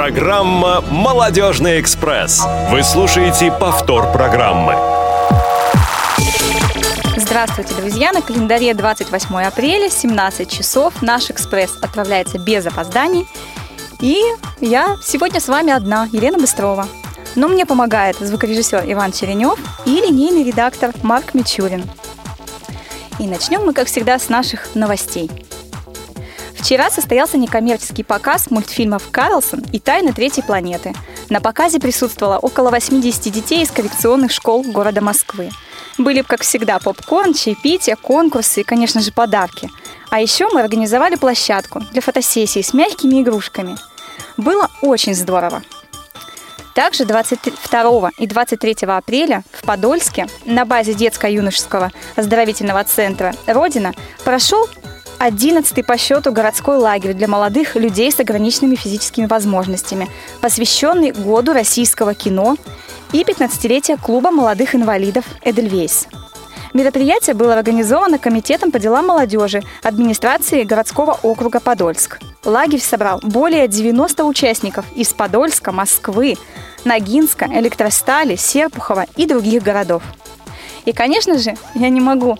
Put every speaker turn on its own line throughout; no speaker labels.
Программа «Молодежный экспресс». Вы слушаете повтор программы.
Здравствуйте, друзья! На календаре 28 апреля, 17 часов. Наш экспресс отправляется без опозданий. И я сегодня с вами одна, Елена Быстрова. Но мне помогает звукорежиссер Иван Черенев и линейный редактор Марк Мичурин. И начнем мы, как всегда, с наших новостей. Вчера состоялся некоммерческий показ мультфильмов «Карлсон» и «Тайны третьей планеты». На показе присутствовало около 80 детей из коррекционных школ города Москвы. Были, как всегда, попкорн, чаепитие, конкурсы и, конечно же, подарки. А еще мы организовали площадку для фотосессий с мягкими игрушками. Было очень здорово. Также 22 и 23 апреля в Подольске на базе детско-юношеского оздоровительного центра «Родина» прошел 11 по счету городской лагерь для молодых людей с ограниченными физическими возможностями, посвященный году российского кино и 15-летия клуба молодых инвалидов «Эдельвейс». Мероприятие было организовано Комитетом по делам молодежи администрации городского округа Подольск. Лагерь собрал более 90 участников из Подольска, Москвы, Ногинска, Электростали, Серпухова и других городов. И, конечно же, я не могу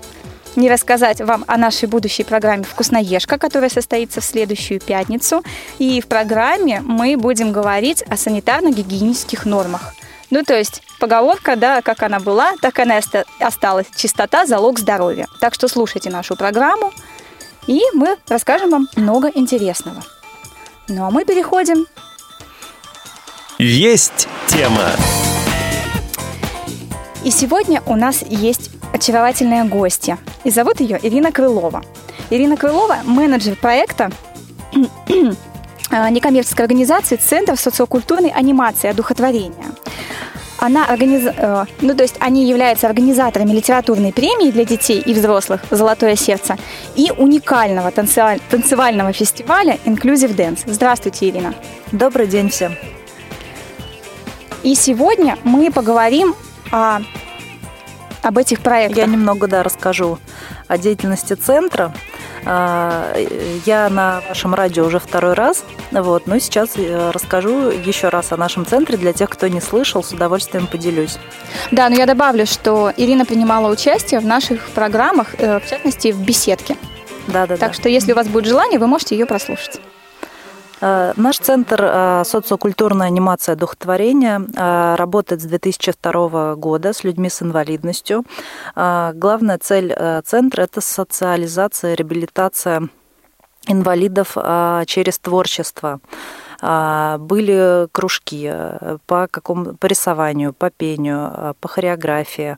не рассказать вам о нашей будущей программе «Вкусноежка», которая состоится в следующую пятницу. И в программе мы будем говорить о санитарно-гигиенических нормах. Ну, то есть поговорка, да, как она была, так она и осталась. Чистота – залог здоровья. Так что слушайте нашу программу, и мы расскажем вам много интересного. Ну, а мы переходим.
Есть тема.
И сегодня у нас есть очаровательная гостья. И зовут ее Ирина Крылова. Ирина Крылова – менеджер проекта некоммерческой организации Центр социокультурной анимации и одухотворения. Она организ... Э, ну, то есть они являются организаторами литературной премии для детей и взрослых «Золотое сердце» и уникального танцевального фестиваля Inclusive Dance. Здравствуйте, Ирина.
Добрый день всем.
И сегодня мы поговорим о об этих проектах.
Я немного, да, расскажу о деятельности центра. А, я на вашем радио уже второй раз, вот, но сейчас э, расскажу еще раз о нашем центре для тех, кто не слышал, с удовольствием поделюсь.
Да, но я добавлю, что Ирина принимала участие в наших программах, э, в частности, в беседке.
Да, да,
так
да.
что, если у вас будет желание, вы можете ее прослушать.
Э, наш центр э, социокультурная анимация духотворения э, работает с 2002 года с людьми с инвалидностью. Главная цель центра – это социализация, реабилитация инвалидов через творчество. Были кружки по, какому, по рисованию, по пению, по хореографии.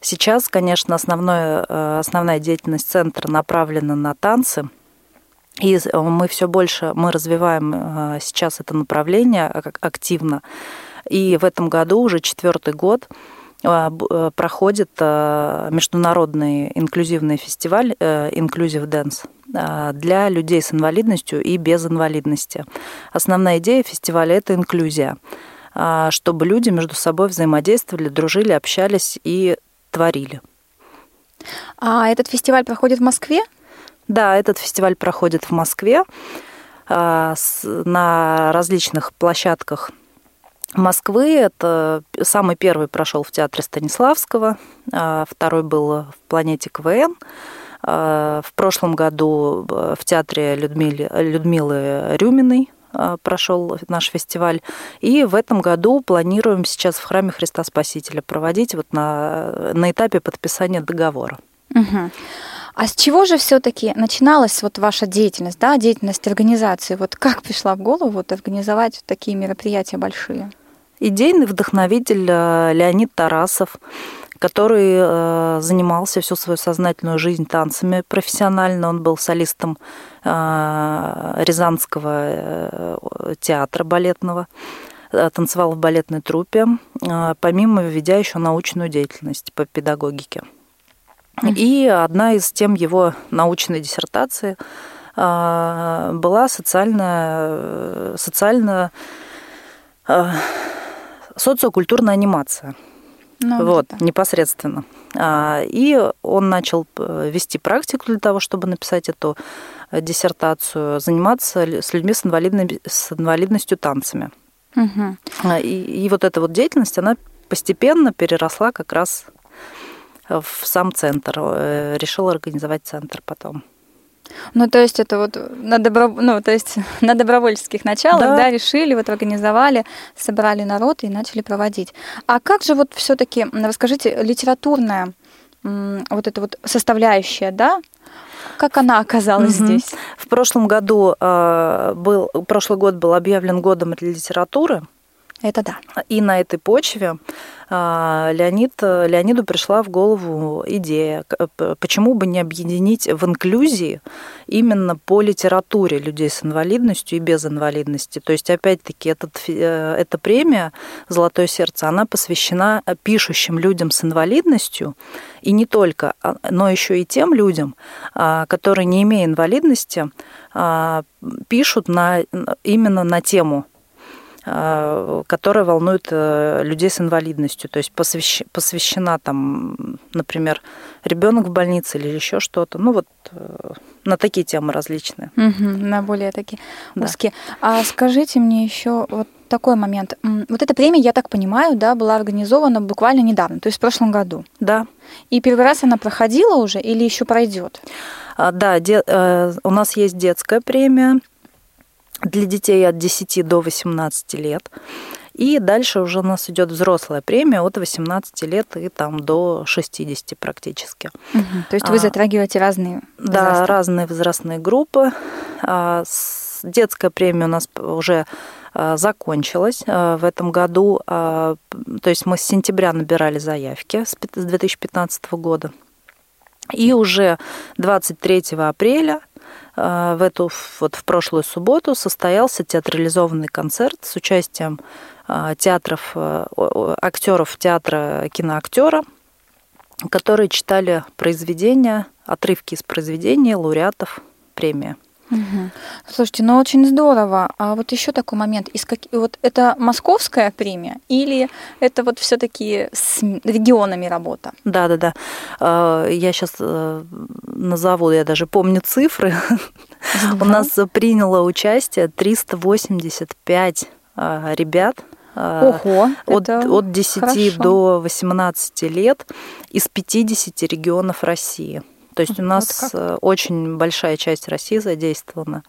Сейчас, конечно, основное, основная деятельность центра направлена на танцы – и э, мы все больше, мы развиваем э, сейчас это направление активно. И в этом году, уже четвертый год, э, проходит международный инклюзивный фестиваль Inclusive Dance для людей с инвалидностью и без инвалидности. Основная идея фестиваля – это инклюзия, чтобы люди между собой взаимодействовали, дружили, общались и творили.
А этот фестиваль проходит в Москве?
Да, этот фестиваль проходит в Москве а, на различных площадках Москвы. Это самый первый прошел в театре Станиславского, а, второй был в планете КВН. А, в прошлом году в театре Людмилы, Людмилы Рюминой прошел наш фестиваль. И в этом году планируем сейчас в храме Христа Спасителя проводить вот на, на этапе подписания договора.
Угу. А с чего же все-таки начиналась вот ваша деятельность, да, деятельность организации? Вот как пришла в голову вот организовать такие мероприятия большие?
Идейный вдохновитель э, Леонид Тарасов, который э, занимался всю свою сознательную жизнь танцами профессионально. Он был солистом э, Рязанского театра балетного танцевал в балетной труппе, помимо ведя еще научную деятельность по педагогике. И одна из тем его научной диссертации а, была социальная, социально, а, социокультурная анимация. Ну, вот, да. непосредственно. А, и он начал э, вести практику для того, чтобы написать эту э, диссертацию, заниматься с людьми с, с инвалидностью танцами. Угу. И, и вот эта вот деятельность, она постепенно переросла как раз в сам центр. Решил организовать центр потом.
Ну, то есть это вот на, добро... ну, то есть на добровольческих началах, да. да, решили, вот организовали, собрали народ и начали проводить. А как же вот все таки расскажите, литературная вот эта вот составляющая, да, как она оказалась угу. здесь?
В прошлом году э, был, прошлый год был объявлен годом литературы.
Это да.
И на этой почве а, Леонид, Леониду пришла в голову идея, почему бы не объединить в инклюзии именно по литературе людей с инвалидностью и без инвалидности. То есть, опять-таки, этот, э, эта премия «Золотое сердце», она посвящена пишущим людям с инвалидностью, и не только, а, но еще и тем людям, а, которые, не имея инвалидности, пишут на, именно на тему Э, которая волнует э, людей с инвалидностью. То есть посвящена там, например, ребенок в больнице или еще что-то. Ну вот э, на такие темы различные.
Угу, на более такие да. узкие. А скажите мне еще вот такой момент. Вот эта премия, я так понимаю, да, была организована буквально недавно, то есть в прошлом году.
Да.
И первый раз она проходила уже или еще пройдет?
А, да, де, э, у нас есть детская премия для детей от 10 до 18 лет. И дальше уже у нас идет взрослая премия от 18 лет и там до 60 практически.
Угу. То есть вы а, затрагиваете разные
возрасты? Да, разные возрастные группы. А, детская премия у нас уже а, закончилась в этом году. То есть мы с сентября набирали заявки с 2015 года. И уже 23 апреля в эту вот в прошлую субботу состоялся театрализованный концерт с участием а, театров, э, актеров театра киноактера, которые читали произведения, отрывки из произведений лауреатов премии.
Угу. Слушайте, ну очень здорово. А вот еще такой момент. Из как... Вот это московская премия или это вот все-таки с регионами работа?
Да, да, да. Я сейчас э, назову, я даже помню цифры. У нас приняло участие 385 а, ребят.
А, Ого,
от, от 10 хорошо. до 18 лет из 50 регионов России. То есть у нас вот э, очень большая часть России задействована.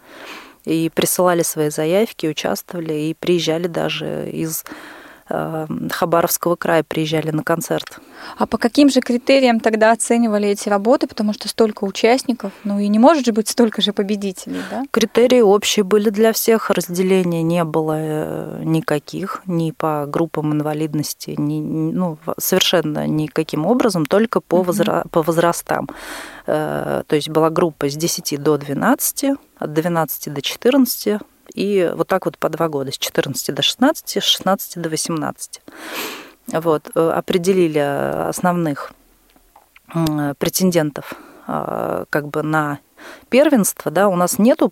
И присылали свои заявки, участвовали, и приезжали даже из Хабаровского края приезжали на концерт.
А по каким же критериям тогда оценивали эти работы? Потому что столько участников, ну и не может же быть столько же победителей, да?
Критерии общие были для всех, разделения не было э, никаких, ни по группам инвалидности, ни, ну, совершенно никаким образом, только по, возра... по возрастам. Э, то есть была группа с 10 до 12, от 12 до 14, и вот так вот по два года, с 14 до 16, с 16 до 18. Вот, э, определили основных претендентов а, как бы на первенство, да, у нас нету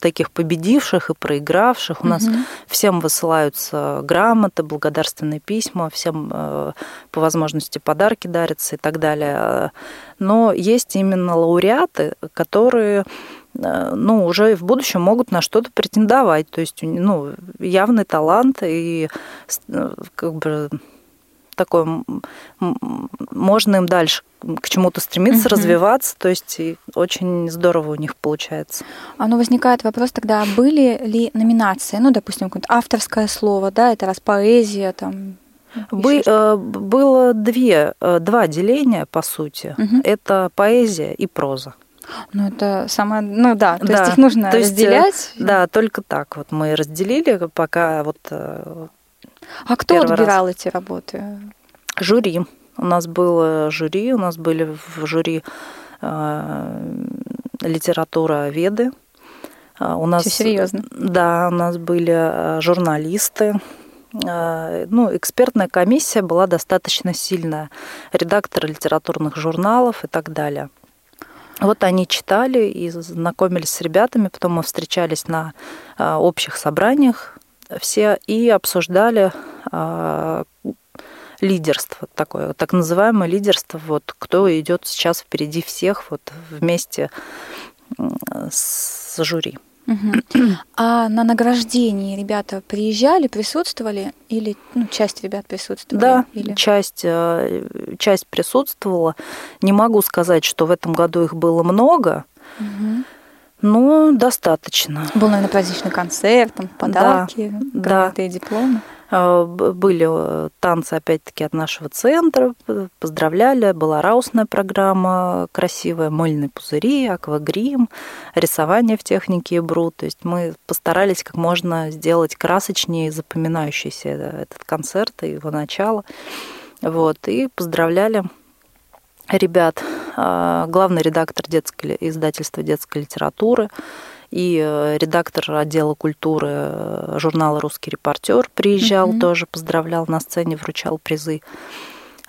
таких победивших и проигравших. У угу. нас всем высылаются грамоты, благодарственные письма, всем э, по возможности подарки дарятся и так далее. Но есть именно лауреаты, которые ну, уже в будущем могут на что-то претендовать. То есть, ну, явный талант и э, как бы такой можно им дальше к чему-то стремиться, uh-huh. развиваться, то есть очень здорово у них получается.
А ну возникает вопрос тогда, были ли номинации, ну, допустим, какое-то авторское слово, да, это раз поэзия, там,
Бы, э, было две, два деления, по сути. Uh-huh. Это поэзия и проза.
Ну, это самое, ну да, то да, есть их нужно то есть, э, разделять.
Да, только так вот мы разделили, пока вот
э, А кто отбирал раз. эти работы?
Жюри. У нас было жюри, у нас были в жюри э, литература веды.
А, у нас, Все серьезно.
Да, у нас были э, журналисты, ну, экспертная комиссия была достаточно сильная, редакторы литературных журналов и так далее. Вот они читали и знакомились с ребятами, потом мы встречались на а, общих собраниях все и обсуждали а, лидерство такое, так называемое лидерство, вот кто идет сейчас впереди всех вот вместе с жюри.
А на награждении ребята приезжали, присутствовали или ну, часть ребят присутствовали?
Да,
или...
часть, э, часть присутствовала. Не могу сказать, что в этом году их было много, угу. но достаточно.
Был, наверное, праздничный концерт, там, подарки,
да,
да. дипломы.
А, были э, танцы, опять-таки, от нашего центра, поздравляли, была раусная программа красивая, мыльные пузыри, аквагрим, рисование в технике ИБРУ. То есть мы постарались как можно сделать красочнее и запоминающийся этот концерт и его начало. Вот, и поздравляли ребят, а, главный редактор детской, издательства детской литературы, и э, редактор отдела культуры э, журнала «Русский репортер» приезжал угу. тоже, поздравлял на сцене, вручал призы.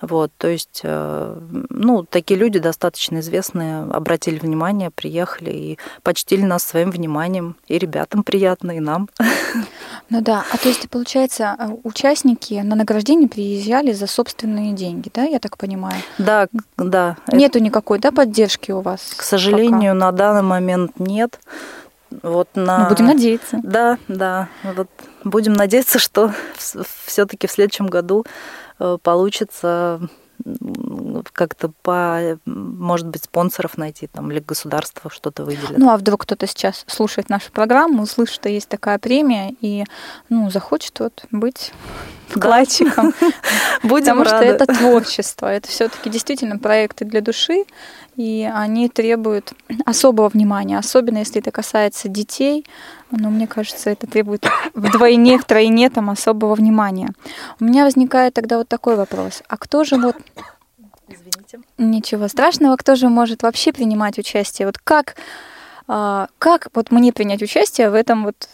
Вот, то есть, э, ну, такие люди достаточно известные обратили внимание, приехали и почтили нас своим вниманием. И ребятам приятно, и нам.
Ну да, а то есть, получается, участники на награждение приезжали за собственные деньги, да, я так понимаю?
Да, да.
Нету никакой, да, поддержки у вас?
К сожалению, пока? на данный момент нет. Вот на...
Ну, будем надеяться.
Да, да. Вот будем надеяться, что все-таки в следующем году э, получится как-то по, может быть, спонсоров найти там или государство что-то выделит.
Ну, а вдруг кто-то сейчас слушает нашу программу, услышит, что есть такая премия и, ну, захочет вот быть вкладчиком.
Будем
Потому что это творчество, это все таки действительно проекты для души, и они требуют особого внимания, особенно если это касается детей. Но мне кажется, это требует вдвойне, втройне там особого внимания. У меня возникает тогда вот такой вопрос. А кто же вот...
Извините.
Ничего страшного. Кто же может вообще принимать участие? Вот как, а, как вот мне принять участие в этом вот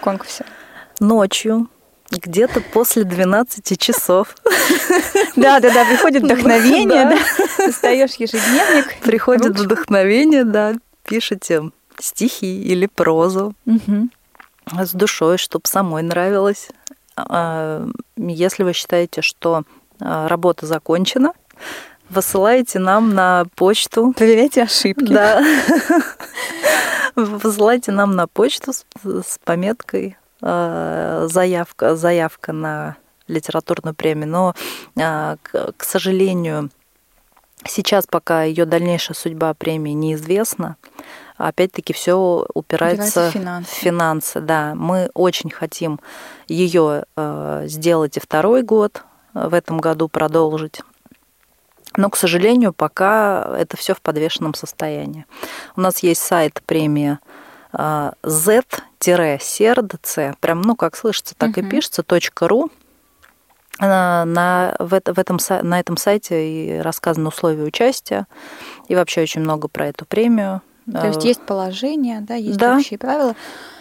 конкурсе?
Ночью где-то после 12 часов.
Да, да, да, приходит вдохновение, да. Достаешь ежедневник.
Приходит вдохновение, да, пишете стихи или прозу с душой, чтобы самой нравилось. А, если вы считаете, что а, работа закончена, высылаете нам на почту.
Проверяйте ошибки.
Да. Высылайте нам на почту с, пометкой Э, заявка, заявка на литературную премию, но, к сожалению, сейчас пока ее дальнейшая судьба премии неизвестна. Опять-таки все упирается, в финансы. в финансы. Да, мы очень хотим ее э, сделать и второй год в этом году продолжить. Но, к сожалению, пока это все в подвешенном состоянии. У нас есть сайт премия z-сердце, прям, ну, как слышится, так угу. и пишется, .ру. На, в, в этом, на этом сайте и рассказаны условия участия, и вообще очень много про эту премию.
То есть есть положение, да, есть да. общие правила.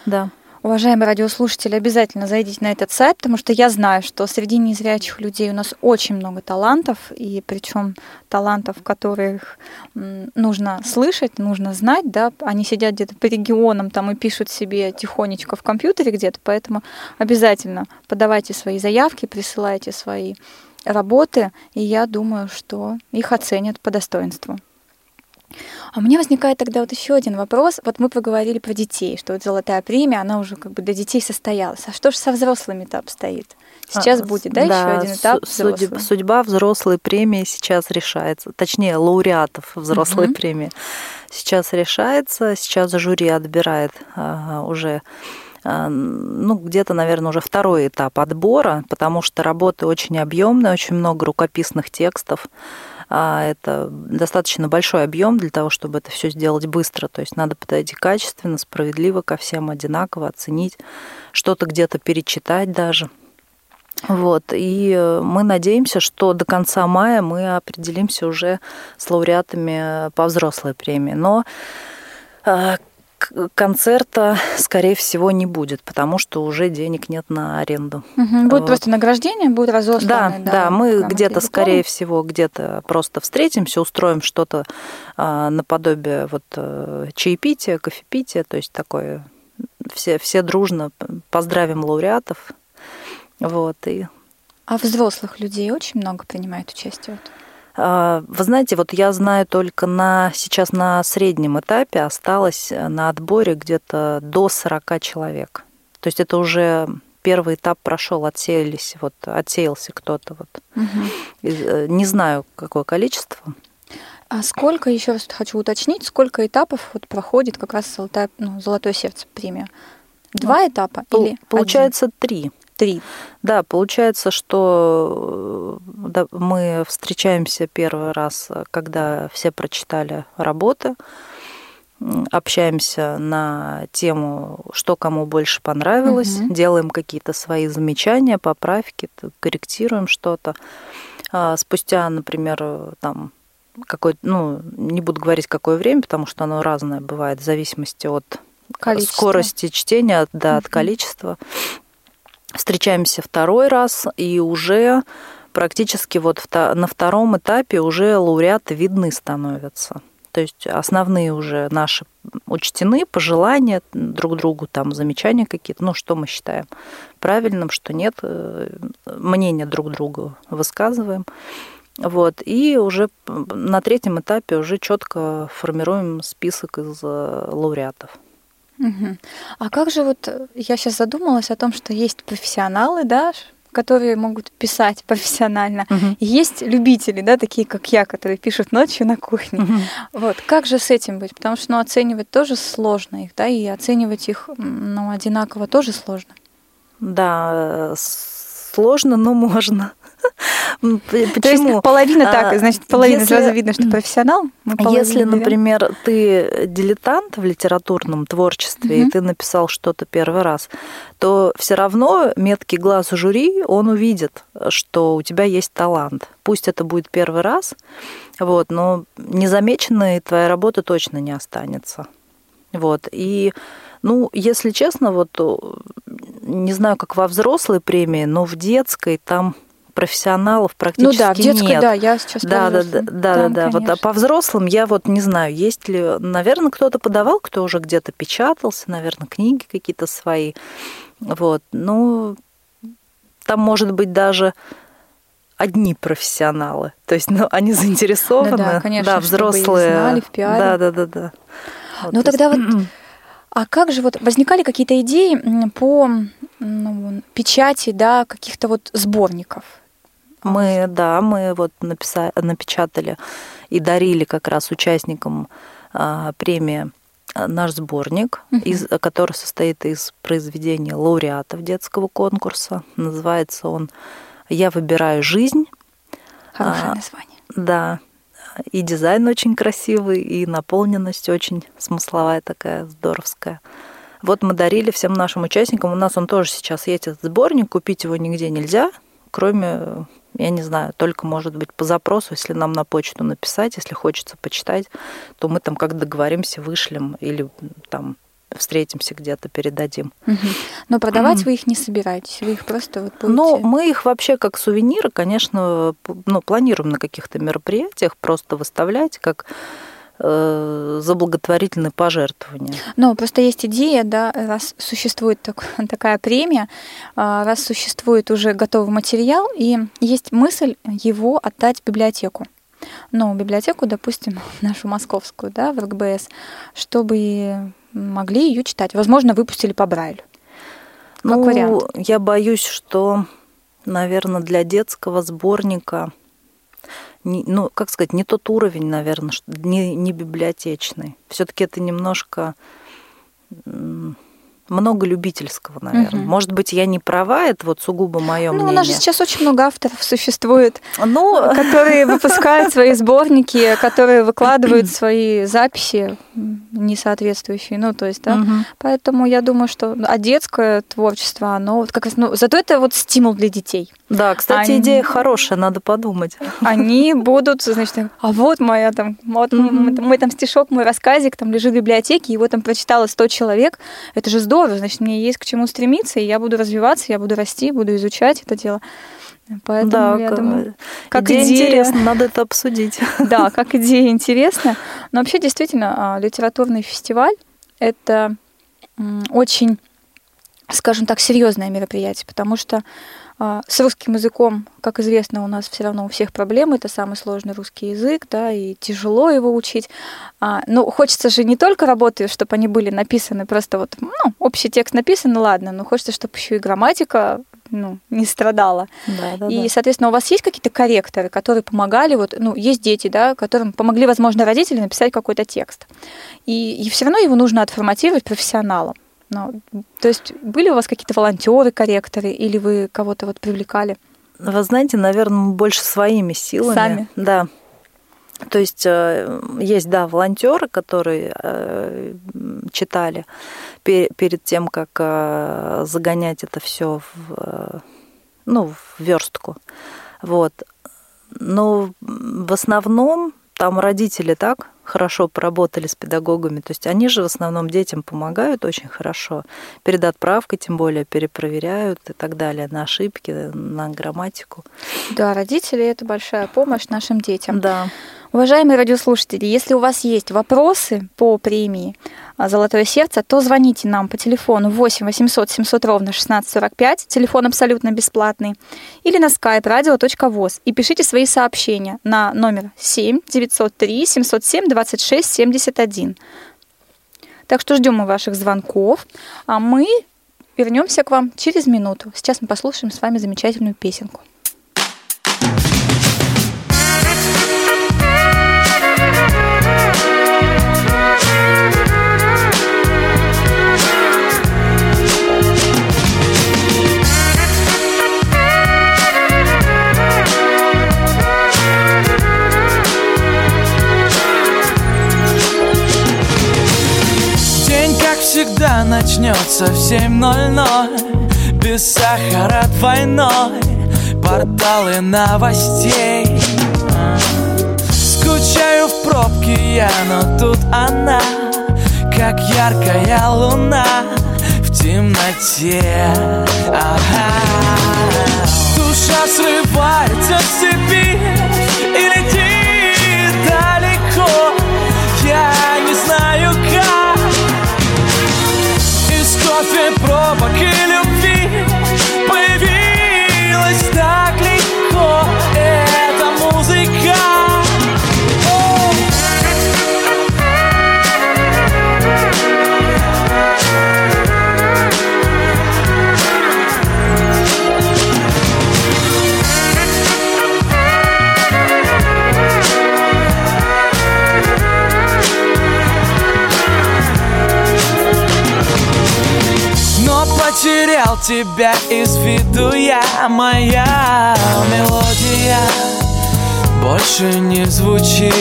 Да.
Уважаемые радиослушатели, обязательно зайдите на этот сайт, потому что я знаю, что среди незрячих людей у нас очень много талантов, и причем талантов, которых нужно слышать, нужно знать, да, они сидят где-то по регионам там и пишут себе тихонечко в компьютере где-то, поэтому обязательно подавайте свои заявки, присылайте свои работы, и я думаю, что их оценят по достоинству. А у меня возникает тогда вот еще один вопрос. Вот мы поговорили про детей, что вот золотая премия, она уже как бы для детей состоялась. А что же со взрослыми-то обстоит? Сейчас а, будет, да, да, еще один этап
судьба, судьба взрослой премии сейчас решается. Точнее, лауреатов взрослой угу. премии сейчас решается. Сейчас жюри отбирает а, уже а, ну, где-то, наверное, уже второй этап отбора, потому что работы очень объемные, очень много рукописных текстов. А это достаточно большой объем для того, чтобы это все сделать быстро. То есть надо подойти качественно, справедливо ко всем, одинаково оценить, что-то где-то перечитать даже. Вот, и э, мы надеемся, что до конца мая мы определимся уже с лауреатами по взрослой премии. Но э, концерта, скорее всего, не будет, потому что уже денег нет на аренду.
Угу, будет вот. просто награждение, будет разослано.
Да, да, да мы где-то, скорее всего, где-то просто встретимся, устроим что-то а, наподобие вот э, чаепития, кофепития, то есть такое все, все дружно поздравим лауреатов, вот, и
А взрослых людей очень много принимает участие? Вот?
А, вы знаете, вот я знаю только на сейчас на среднем этапе осталось на отборе где-то до 40 человек. То есть это уже первый этап прошел, отсеялись, вот отсеялся кто-то. Вот. Угу. Не знаю, какое количество.
А сколько, еще раз хочу уточнить, сколько этапов вот проходит как раз золотое, ну, золотое сердце премия? Два ну, этапа
пол,
или
получается один? три.
Три.
Да, получается, что да, мы встречаемся первый раз, когда все прочитали работы, общаемся на тему, что кому больше понравилось, угу. делаем какие-то свои замечания, поправки, корректируем что-то. А спустя, например, там какой, ну, не буду говорить какое время, потому что оно разное бывает в зависимости от Количество. скорости чтения, да, от количества. Встречаемся второй раз, и уже практически вот на втором этапе уже лауреаты видны становятся. То есть основные уже наши учтены, пожелания друг другу, там замечания какие-то, ну, что мы считаем правильным, что нет, э, мнения друг другу высказываем. Вот, и уже на третьем этапе уже четко формируем список из э, лауреатов.
Угу. А как же вот я сейчас задумалась о том, что есть профессионалы, да, которые могут писать профессионально. Угу. И есть любители, да, такие как я, которые пишут ночью на кухне. Угу. Вот как же с этим быть? Потому что ну, оценивать тоже сложно их, да, и оценивать их ну, одинаково тоже сложно.
Да, сложно, но можно.
Почему? То есть половина так, а, значит, половина если, сразу видно, что профессионал.
Если, например, ты дилетант в литературном творчестве, угу. и ты написал что-то первый раз, то все равно меткий глаз жюри, он увидит, что у тебя есть талант. Пусть это будет первый раз, вот, но незамеченной твоя работа точно не останется. Вот, и ну, если честно, вот не знаю, как во взрослой премии, но в детской там профессионалов практически
ну да, в детской,
нет.
да, я сейчас
да, да, да, да, да, да. Вот а по взрослым я вот не знаю, есть ли, наверное, кто-то подавал, кто уже где-то печатался, наверное, книги какие-то свои, вот. Ну, там может быть даже одни профессионалы, то есть, ну, они заинтересованы, ну, да, конечно, да, взрослые,
знали в пиаре.
да, да, да, да.
Вот, ну тогда вот, а как же вот возникали какие-то идеи по ну, печати, да, каких-то вот сборников?
Мы, да, мы вот написали, напечатали и дарили как раз участникам а, премии а, наш сборник, uh-huh. из, который состоит из произведений лауреатов детского конкурса. Называется он «Я выбираю жизнь».
Хорошее а, название.
Да. И дизайн очень красивый, и наполненность очень смысловая такая, здоровская. Вот мы дарили всем нашим участникам. У нас он тоже сейчас есть этот сборник, купить его нигде нельзя, кроме я не знаю, только, может быть, по запросу, если нам на почту написать, если хочется почитать, то мы там как договоримся, вышлем или там встретимся где-то, передадим.
Угу. Но продавать вы их не собираетесь, вы их просто вот будете...
Ну, мы их вообще как сувениры, конечно, ну, планируем на каких-то мероприятиях просто выставлять, как за благотворительные пожертвования.
Ну, просто есть идея, да, раз существует так, такая премия, а, раз существует уже готовый материал, и есть мысль его отдать в библиотеку. Ну, библиотеку, допустим, нашу московскую, да, в РГБС, чтобы могли ее читать. Возможно, выпустили по Брайлю.
Как ну, вариант. я боюсь, что, наверное, для детского сборника – не, ну, как сказать, не тот уровень, наверное, не, не библиотечный. Все-таки это немножко много любительского, наверное. Угу. Может быть, я не права, это вот сугубо мое ну, мнение.
Ну, у нас же сейчас очень много авторов существует, ну... которые выпускают свои сборники, которые выкладывают свои записи несоответствующие. Ну, то есть, да. Угу. Поэтому я думаю, что а детское творчество, оно вот как раз, ну, зато это вот стимул для детей.
Да, кстати, они... идея хорошая, надо подумать.
Они будут, значит, а вот моя там, вот угу. мой там стишок, мой рассказик там лежит в библиотеке, его там прочитало 100 человек. Это же здорово, значит, мне есть к чему стремиться, и я буду развиваться, я буду расти, буду изучать это дело. Поэтому да, я думаю,
как идея, идея интересно, надо это обсудить.
Да, как идея интересна. Но вообще действительно а, литературный фестиваль это очень, скажем так, серьезное мероприятие, потому что с русским языком, как известно, у нас все равно у всех проблемы, это самый сложный русский язык, да, и тяжело его учить. А, но хочется же не только работы, чтобы они были написаны, просто вот, ну, общий текст написан, ладно, но хочется, чтобы еще и грамматика ну, не страдала.
Да, да,
и,
да.
соответственно, у вас есть какие-то корректоры, которые помогали, вот, ну, есть дети, да, которым помогли, возможно, родители написать какой-то текст. И, и все равно его нужно отформатировать профессионалом. Ну, то есть были у вас какие-то волонтеры, корректоры, или вы кого-то вот привлекали?
Вы знаете, наверное, больше своими силами.
Сами?
Да. То есть э, есть, да, волонтеры, которые э, читали перед тем, как э, загонять это все в, ну, в верстку. Вот. Но в основном там родители так хорошо поработали с педагогами. То есть они же в основном детям помогают очень хорошо. Перед отправкой тем более перепроверяют и так далее на ошибки, на грамматику.
Да, родители это большая помощь нашим детям.
Да.
Уважаемые радиослушатели, если у вас есть вопросы по премии «Золотое сердце», то звоните нам по телефону 8 800 700 ровно 1645, телефон абсолютно бесплатный, или на skype radio.voz и пишите свои сообщения на номер 7 903 707 26 71. Так что ждем мы ваших звонков, а мы вернемся к вам через минуту. Сейчас мы послушаем с вами замечательную песенку.
Начнется в 7.00 Без сахара двойной. Порталы новостей. Скучаю в пробке я, но тут она. Как яркая луна в темноте. Ага. Душа срывается с цепи потерял тебя из виду я Моя мелодия больше не звучит.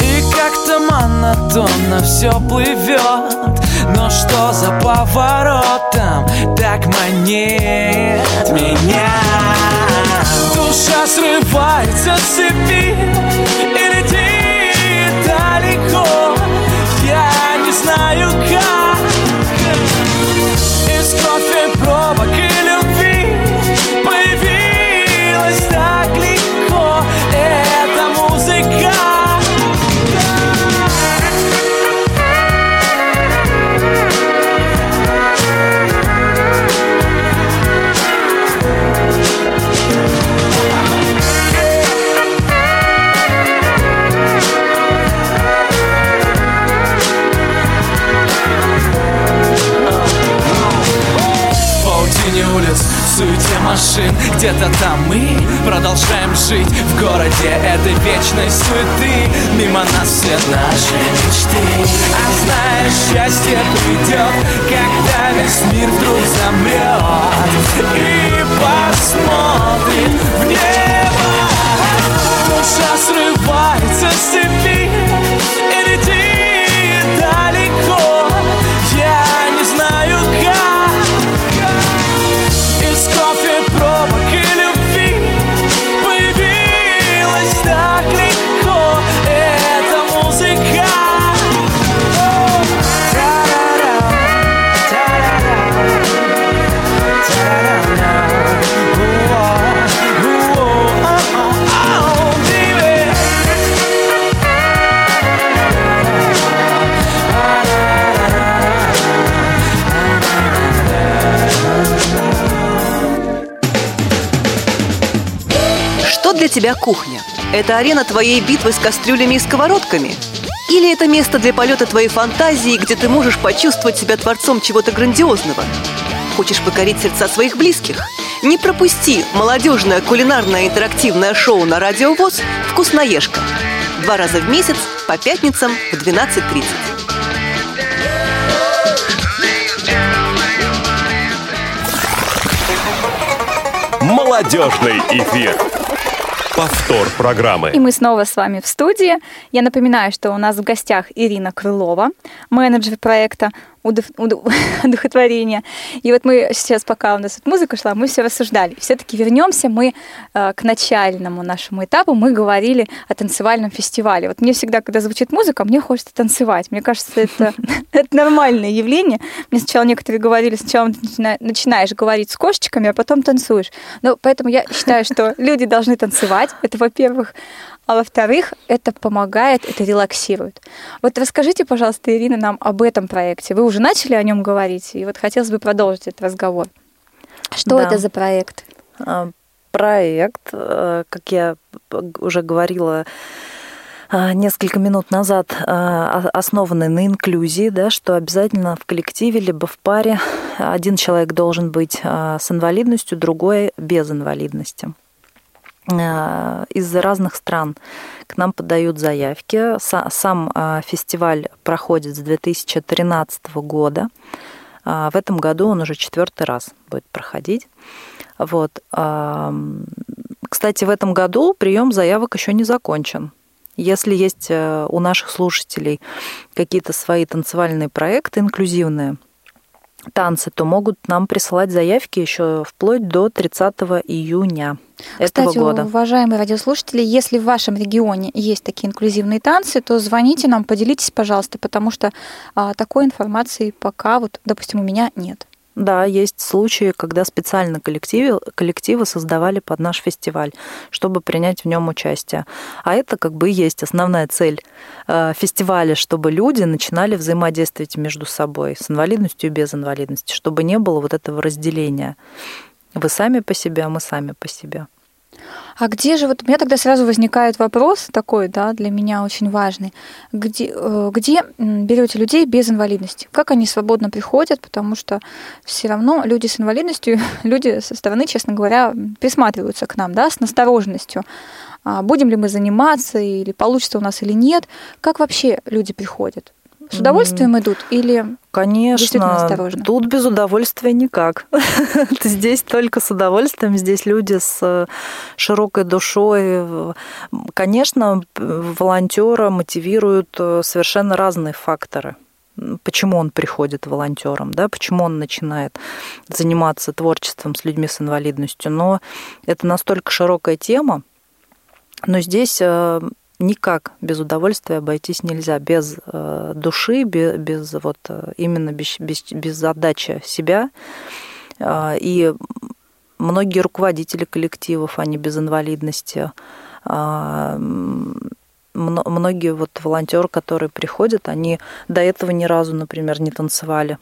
И как-то монотонно все плывет Но что за поворотом так манит меня. Душа срывается с цепи
тебя кухня? Это арена твоей битвы с кастрюлями и сковородками? Или это место для полета твоей фантазии, где ты можешь почувствовать себя творцом чего-то грандиозного? Хочешь покорить сердца своих близких? Не пропусти молодежное кулинарное интерактивное шоу на Радио ВОЗ «Вкусноежка». Два раза в месяц по пятницам в 12.30.
Молодежный эфир. Повтор программы.
И мы снова с вами в студии. Я напоминаю, что у нас в гостях Ирина Крылова, менеджер проекта удов... удовлетворения. И вот мы сейчас, пока у нас музыка шла, мы все рассуждали. Все-таки вернемся мы э, к начальному нашему этапу. Мы говорили о танцевальном фестивале. Вот мне всегда, когда звучит музыка, мне хочется танцевать. Мне кажется, это, это нормальное явление. Мне сначала некоторые говорили, сначала начинаешь говорить с кошечками, а потом танцуешь. Но поэтому я считаю, что люди должны танцевать. Это, во-первых. А во-вторых, это помогает, это релаксирует. Вот расскажите, пожалуйста, Ирина, нам об этом проекте. Вы уже начали о нем говорить, и вот хотелось бы продолжить этот разговор. Что да. это за проект?
А, проект, э, как я уже говорила, э, несколько минут назад э, основанный на инклюзии, да, что обязательно в коллективе либо в паре один человек должен быть с инвалидностью, другой без инвалидности. Э, из разных стран к нам подают заявки. Сам э, фестиваль проходит с 2013 года. Э, в этом году он уже четвертый раз будет проходить. Вот. Кстати, в этом году прием заявок еще не закончен. Если есть у наших слушателей какие-то свои танцевальные проекты инклюзивные, танцы, то могут нам присылать заявки еще вплоть до 30 июня этого
Кстати,
года.
уважаемые радиослушатели, если в вашем регионе есть такие инклюзивные танцы, то звоните нам, поделитесь, пожалуйста, потому что а, такой информации пока, вот, допустим, у меня нет.
Да, есть случаи, когда специально коллективы, коллективы создавали под наш фестиваль, чтобы принять в нем участие. А это как бы и есть основная цель э, фестиваля, чтобы люди начинали взаимодействовать между собой с инвалидностью и без инвалидности, чтобы не было вот этого разделения. Вы сами по себе, а мы сами по себе.
А где же, вот у меня тогда сразу возникает вопрос такой, да, для меня очень важный. Где, э, где берете людей без инвалидности? Как они свободно приходят? Потому что все равно люди с инвалидностью, люди со стороны, честно говоря, присматриваются к нам, да, с настороженностью. А будем ли мы заниматься, или получится у нас или нет? Как вообще люди приходят? С удовольствием идут или
Конечно, тут без удовольствия никак. Здесь только с удовольствием, здесь люди с широкой душой. Конечно, волонтера мотивируют э, совершенно разные факторы почему он приходит волонтером, да, почему он начинает заниматься творчеством с людьми с инвалидностью. Но это настолько широкая тема, но здесь э, никак без удовольствия обойтись нельзя, без э, души, без, без вот э, именно без, без, без отдачи себя. Э, и многие руководители коллективов, они без инвалидности. Многие вот волонтеры, которые приходят, они до этого ни разу, например, не танцевали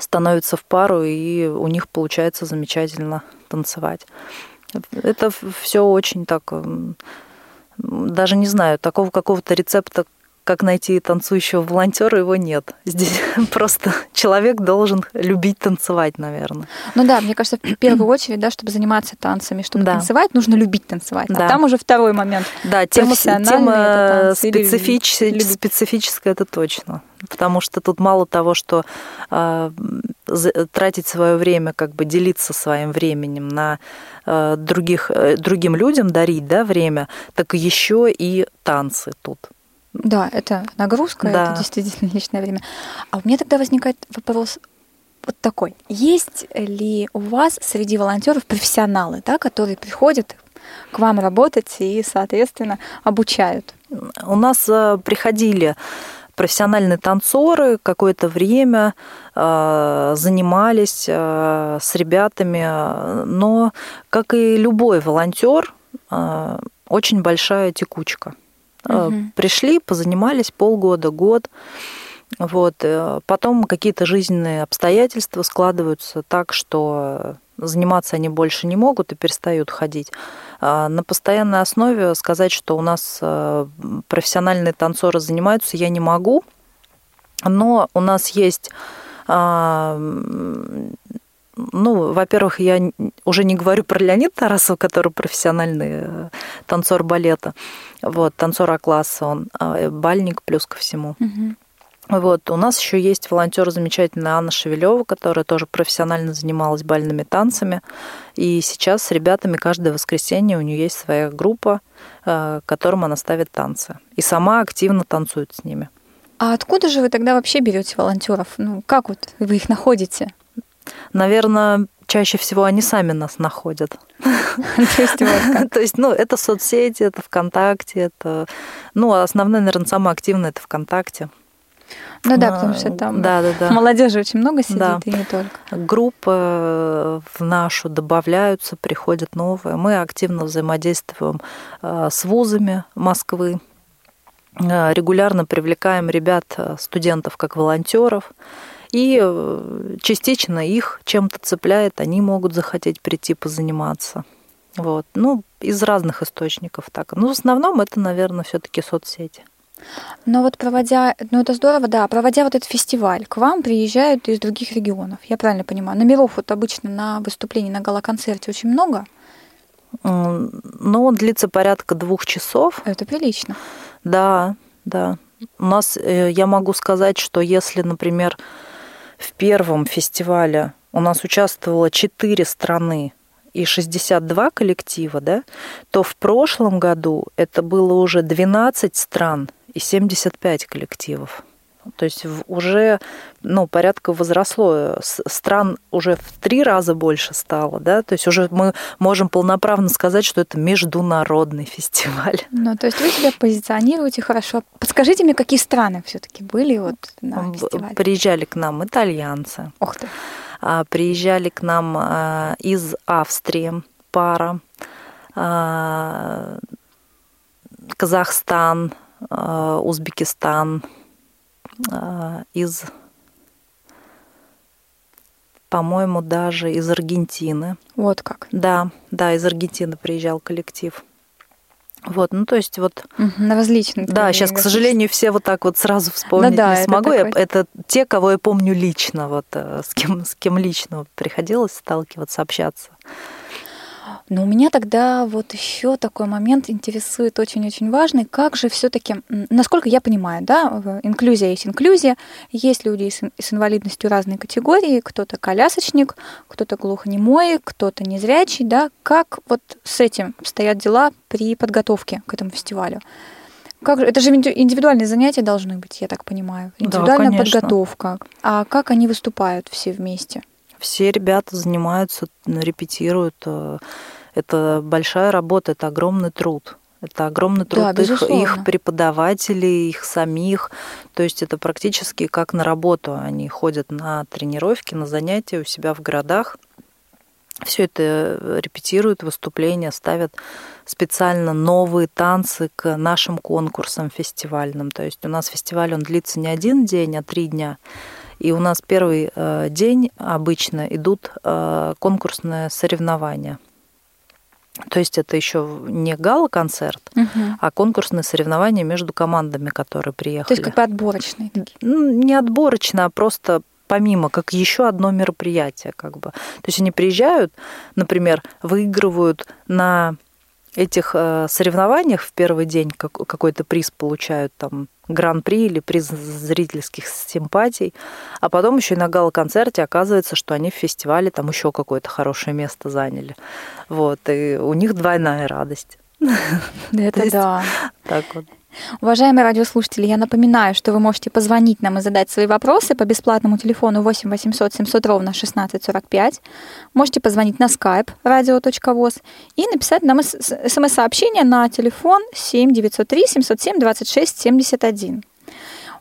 становятся в пару, и у них получается замечательно танцевать. Это все очень так даже не знаю, такого какого-то рецепта, как найти танцующего волонтера, его нет. Здесь просто человек должен любить танцевать, наверное.
Ну да, мне кажется, в первую очередь, да, чтобы заниматься танцами, чтобы да. танцевать, нужно любить танцевать. А да. А там уже второй момент.
Да, тема, тема специфич, специфическая, это точно. Потому что тут мало того, что э, тратить свое время, как бы делиться своим временем на э, других, э, другим людям, дарить да, время, так еще и танцы тут.
Да, это нагрузка, да. это действительно личное время. А у меня тогда возникает вопрос вот такой. Есть ли у вас среди волонтеров профессионалы, да, которые приходят к вам работать и, соответственно, обучают?
У нас э, приходили профессиональные танцоры какое-то время э, занимались э, с ребятами, но, как и любой волонтер, очень большая текучка. Угу. Пришли, позанимались полгода, год. Вот. э, Потом какие-то жизненные обстоятельства складываются так, что заниматься они больше не могут и перестают ходить. А На постоянной основе сказать, что у нас э, профессиональные танцоры занимаются, я не могу. Но у нас есть а, ну, во-первых, я уже не говорю про Леонида Тарасова, который профессиональный э, танцор балета, вот, танцор А-класса он, а, э, бальник плюс ко всему.
Мгм.
Вот, у нас еще есть волонтер замечательная Анна Шевелева, которая тоже профессионально занималась бальными танцами. И сейчас с ребятами каждое воскресенье у нее есть своя группа, э, которым она ставит танцы. И сама активно танцует с ними.
А откуда же вы тогда вообще берете волонтеров? Ну, как вот вы их находите?
Наверное, чаще всего они сами нас находят.
То есть вот как.
То есть, ну, это соцсети, это ВКонтакте, это... Ну, основная, наверное, самая активная это ВКонтакте.
Ну да, потому что там
Да, да, да.
молодежи очень много сидит,
Да.
и не только.
Группы э, в нашу добавляются, приходят новые. Мы активно взаимодействуем э, с вузами Москвы. Э, Регулярно привлекаем ребят, студентов, как волонтеров. И частично их чем-то цепляет, они могут захотеть прийти позаниматься. Вот. Ну, из разных источников так. Но в основном это, наверное, все-таки соцсети.
Но вот проводя, ну это здорово, да, проводя вот этот фестиваль, к вам приезжают из других регионов, я правильно понимаю? Номеров вот обычно на выступлении, на гала-концерте очень много,
М, Но он длится порядка двух часов.
это прилично.
Да, да. У нас, э, я могу сказать, что если, например, в первом фестивале у нас участвовало 4 страны и 62 коллектива, да, то в прошлом году это было уже 12 стран и 75 коллективов. То есть уже ну, порядка возросло. Стран уже в три раза больше стало. Да? То есть уже мы можем полноправно сказать, что это международный фестиваль.
Ну, то есть вы себя позиционируете хорошо. Подскажите мне, какие страны все-таки были вот на фестивале?
Приезжали к нам итальянцы,
Ух ты.
а, приезжали к нам а, из Австрии пара, а, Казахстан, Узбекистан, а, из, по-моему, даже из Аргентины.
Вот как.
Да, да, из Аргентины приезжал коллектив. Вот, ну то есть вот
На различных.
да, сейчас, к сожалению, все вот так вот сразу вспомнить
Ну да,
не
это
смогу. Я-
такой-
Это те, кого я помню лично, вот э, с кем, с кем лично приходилось сталкиваться, общаться.
Но у меня тогда вот еще такой момент интересует очень-очень важный. Как же все-таки, насколько я понимаю, да, инклюзия есть инклюзия, есть люди с, ин- с инвалидностью разной категории, кто-то колясочник, кто-то глухонемой, кто-то незрячий, да. Как вот с этим стоят дела при подготовке к этому фестивалю? Как же, это же инди- индивидуальные занятия должны быть, я так понимаю.
Да,
Индивидуальная
конечно.
подготовка. А как они выступают все вместе?
Все ребята занимаются, репетируют. э, Это большая работа, это огромный труд. Это огромный труд
Да,
их,
безусловно.
их преподавателей, их самих. То есть это практически как на работу. Они ходят на тренировки, на занятия у себя в городах. Все это э, репетируют, выступления, ставят специально новые танцы к нашим конкурсам фестивальным. То есть у нас фестиваль, он длится не один день, а три дня. И у нас первый э, день обычно идут э, конкурсные соревнования. То есть это еще не гала-концерт,
Мгм.
а конкурсные соревнования между командами, которые
То
приехали.
есть как бы отборочные такие.
Ну, не отборочно, а просто помимо, как еще одно мероприятие, как бы. То есть они приезжают, например, выигрывают на этих э, соревнованиях в первый день как- какой-то приз получают, там, гран-при или приз зрительских симпатий, а потом еще и на гала-концерте оказывается, что они в фестивале там еще какое-то хорошее место заняли. Вот, и у них двойная радость.
Это да.
Так вот.
Уважаемые радиослушатели, я напоминаю, что вы можете позвонить нам и задать свои вопросы по бесплатному телефону 8 800 700 ровно 1645. Можете позвонить на skype radio.voz и написать нам смс-сообщение на телефон 7 903 707 26 71.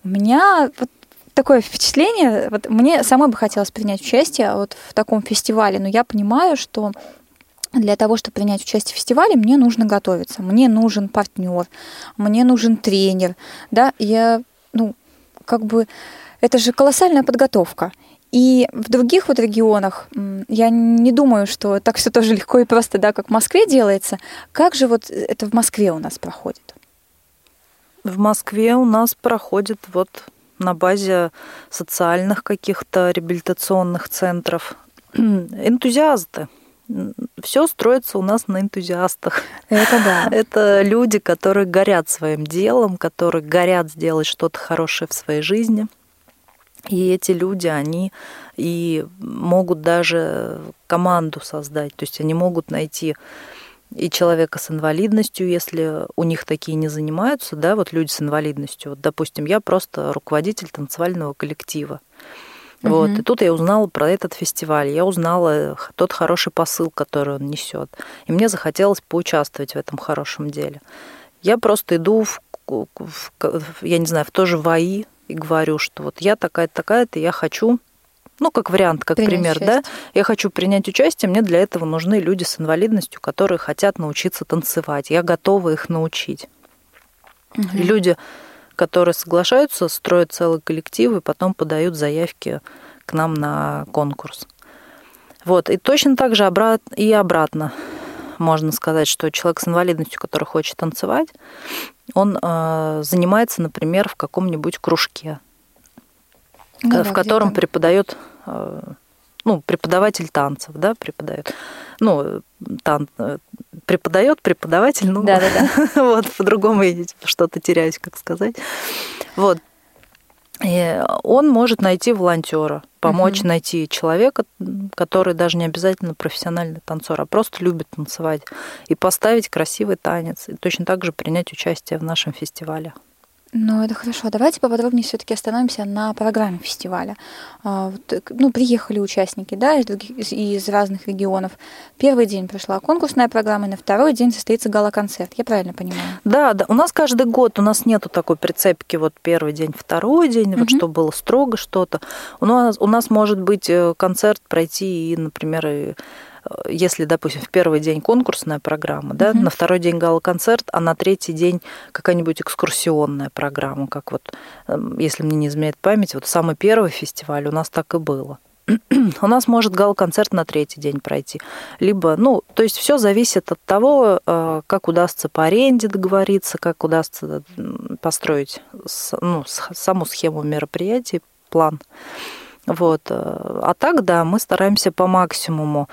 У меня вот такое впечатление, вот мне самой бы хотелось принять участие вот в таком фестивале, но я понимаю, что для того, чтобы принять участие в фестивале, мне нужно готовиться, мне нужен партнер, мне нужен тренер, да, я, ну, как бы Это же колоссальная подготовка. И в других вот регионах я не думаю, что так все тоже легко и просто, да, как в Москве делается. Как же вот это в Москве у нас проходит?
В Москве у нас проходит вот на базе социальных каких-то реабилитационных центров энтузиасты. Все строится у нас на энтузиастах.
Это да.
Это люди, которые горят своим делом, которые горят сделать что-то хорошее в своей жизни – и эти люди, они и могут даже команду создать, то есть они могут найти и человека с инвалидностью, если у них такие не занимаются, да, вот люди с инвалидностью. Вот, допустим, я просто руководитель танцевального коллектива. Угу. Вот, и тут я узнала про этот фестиваль, я узнала тот хороший посыл, который он несет. И мне захотелось поучаствовать в этом хорошем деле. Я просто иду в, в, я не знаю, в то же ВАИ, и говорю, что вот я такая-то, такая-то, я хочу ну, как вариант, как принять пример, участие. да, я хочу принять участие, мне для этого нужны люди с инвалидностью, которые хотят научиться танцевать, я готова их научить. Угу. Люди, которые соглашаются, строят целый коллектив и потом подают заявки к нам на конкурс. Вот, и точно так же обрат... и обратно можно сказать, что человек с инвалидностью, который хочет танцевать, он э, занимается, например, в каком-нибудь кружке, ну, в да, котором преподает, э, ну, преподаватель танцев, да, преподает, ну, тан, э, преподает преподаватель, ну, да, да, да. вот по-другому я что-то теряюсь, как сказать, вот. И он может найти волонтера, помочь угу. найти человека, который даже не обязательно профессиональный танцор, а просто любит танцевать, и поставить красивый танец, и точно так же принять участие в нашем фестивале.
Ну, это хорошо. Давайте поподробнее все-таки остановимся на программе фестиваля. А, э, ну, приехали участники, да, из, других, из разных регионов. Первый день прошла конкурсная программа, и на второй день состоится гала-концерт. Я правильно понимаю?
Да, да. У нас каждый год, у нас нету такой прицепки, вот первый день, второй день, вот что было строго что-то. У нас, у нас может быть э, концерт пройти и, например, и если, допустим, в первый день конкурсная программа, да, угу. на второй день гала-концерт, а на третий день какая-нибудь экскурсионная программа, как вот, эм, если мне не изменяет память, вот самый первый фестиваль у нас так и было. у нас может гал-концерт на третий день пройти. Либо, ну, то есть все зависит от того, э, как удастся по аренде договориться, как удастся построить ну, саму схему мероприятий, план. Вот. Э, а так, да, мы стараемся по максимуму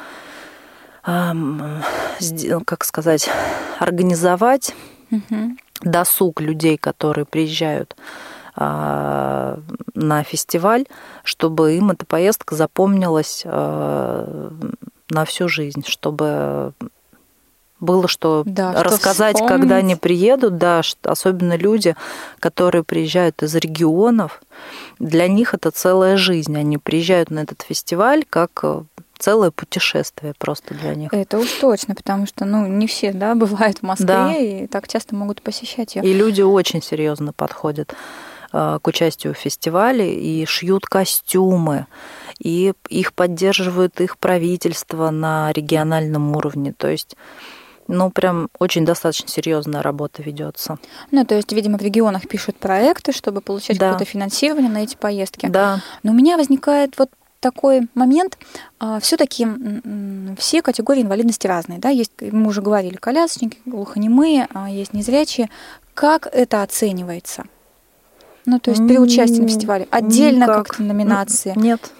как сказать, организовать угу. досуг людей, которые приезжают а, на фестиваль, чтобы им эта поездка запомнилась а, на всю жизнь, чтобы было что да, рассказать, что когда они приедут, да, особенно люди, которые приезжают из регионов, для них это целая жизнь. Они приезжают на этот фестиваль как целое путешествие просто для них.
Это уж точно, потому что, ну, не все, да, бывают в Москве да. и так часто могут посещать ее.
И люди очень серьезно подходят э, к участию в фестивале и шьют костюмы, и их поддерживают их правительство на региональном уровне. То есть ну, прям очень достаточно серьезная работа ведется.
Ну, то есть, видимо, в регионах пишут проекты, чтобы получать да. какое-то финансирование на эти поездки.
Да.
Но у меня возникает вот такой момент. А, Все-таки все категории инвалидности разные. Да? Есть, мы уже говорили, колясочники, глухонемые, а, есть незрячие. Как это оценивается? Ну, то есть при участии на фестивале отдельно как-то номинации?
Нет.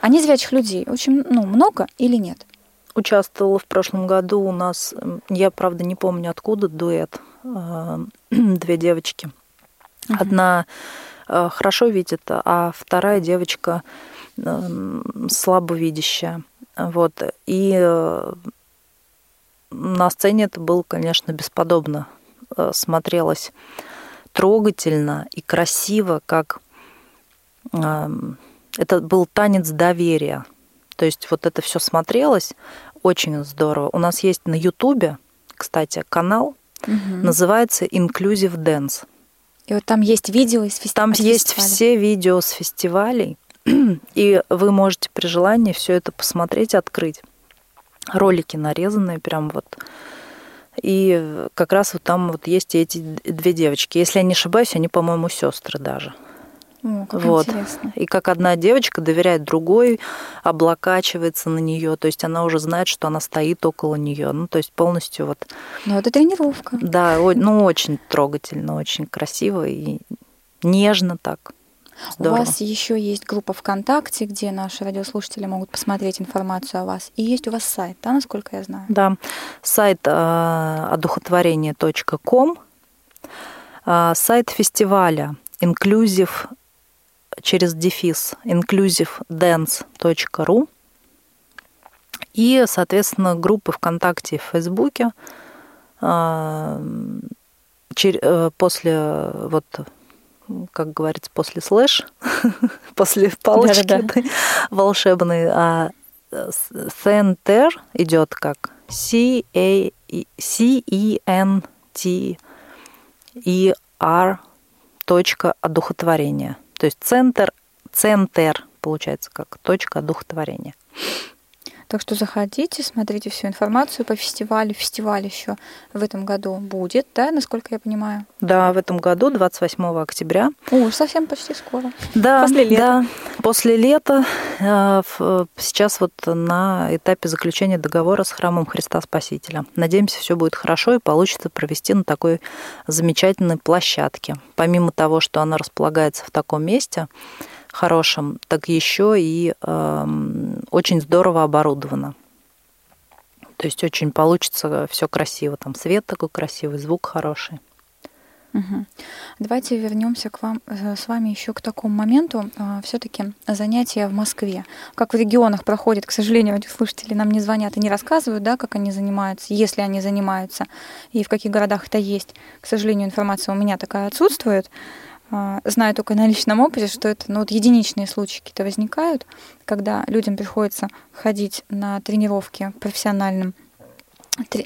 А незрячих людей очень ну, много или нет?
Участвовала в прошлом году у нас, я, правда, не помню откуда, дуэт, а, две девочки. Одна хорошо видит, а вторая девочка слабовидящая. Вот. И э, на сцене это было, конечно, бесподобно. Э, смотрелось трогательно и красиво, как эм, это был танец доверия. То есть вот это все смотрелось очень здорово. У нас есть на Ютубе, кстати, канал, угу. называется Inclusive Dance.
И вот там есть видео из
фестиваля. Там есть все видео с фестивалей. И вы можете при желании все это посмотреть, открыть. Ролики нарезанные прям вот. И как раз вот там вот есть эти две девочки. Если я не ошибаюсь, они, по-моему, сестры даже.
О, как
Вот.
интересно.
И как одна девочка доверяет другой, облокачивается на нее, то есть она уже знает, что она стоит около нее. Ну, то есть полностью вот,
Ну, это тренировка.
да, ну, очень трогательно, очень красиво и нежно так. Здорово.
У вас еще есть группа ВКонтакте, где наши радиослушатели могут посмотреть информацию о вас. И есть у вас сайт, да, насколько я знаю?
Да, сайт э, одухотворение.ком, э, сайт фестиваля inclusive через дефис inclusivedance.ru и, соответственно, группы ВКонтакте и в Фейсбуке э, чер- после вот как говорится, после слэш, после палочки
Да-да-да.
этой волшебной, а Center идет как C A C E N T E R точка одухотворения. То есть центр, центр получается как точка одухотворения.
Так что заходите, смотрите всю информацию по фестивалю. Фестиваль еще в этом году будет, да, насколько я понимаю?
Да, в этом году, 28 октября.
О, совсем почти скоро.
Да,
После лета.
да, после лета. э, в- Сейчас вот на этапе заключения договора с храмом Христа Спасителя. Надеемся, все будет хорошо и получится провести на такой замечательной площадке. Помимо того, что она располагается в таком месте хорошем, так еще и эм, очень здорово оборудована. То есть очень получится все красиво. Там свет такой красивый, звук хороший.
Мгм. Давайте вернемся к вам э, с вами еще к такому моменту. Все-таки занятия в Москве. Как в регионах проходит, к сожалению, радиослушатели нам не звонят и не рассказывают, да, как они занимаются, если они занимаются, и в каких городах это есть. К сожалению, информация у меня такая отсутствует. А, Знаю только на личном опыте, что это ну, вот единичные случаи какие-то возникают, когда людям приходится ходить на тренировки профессиональным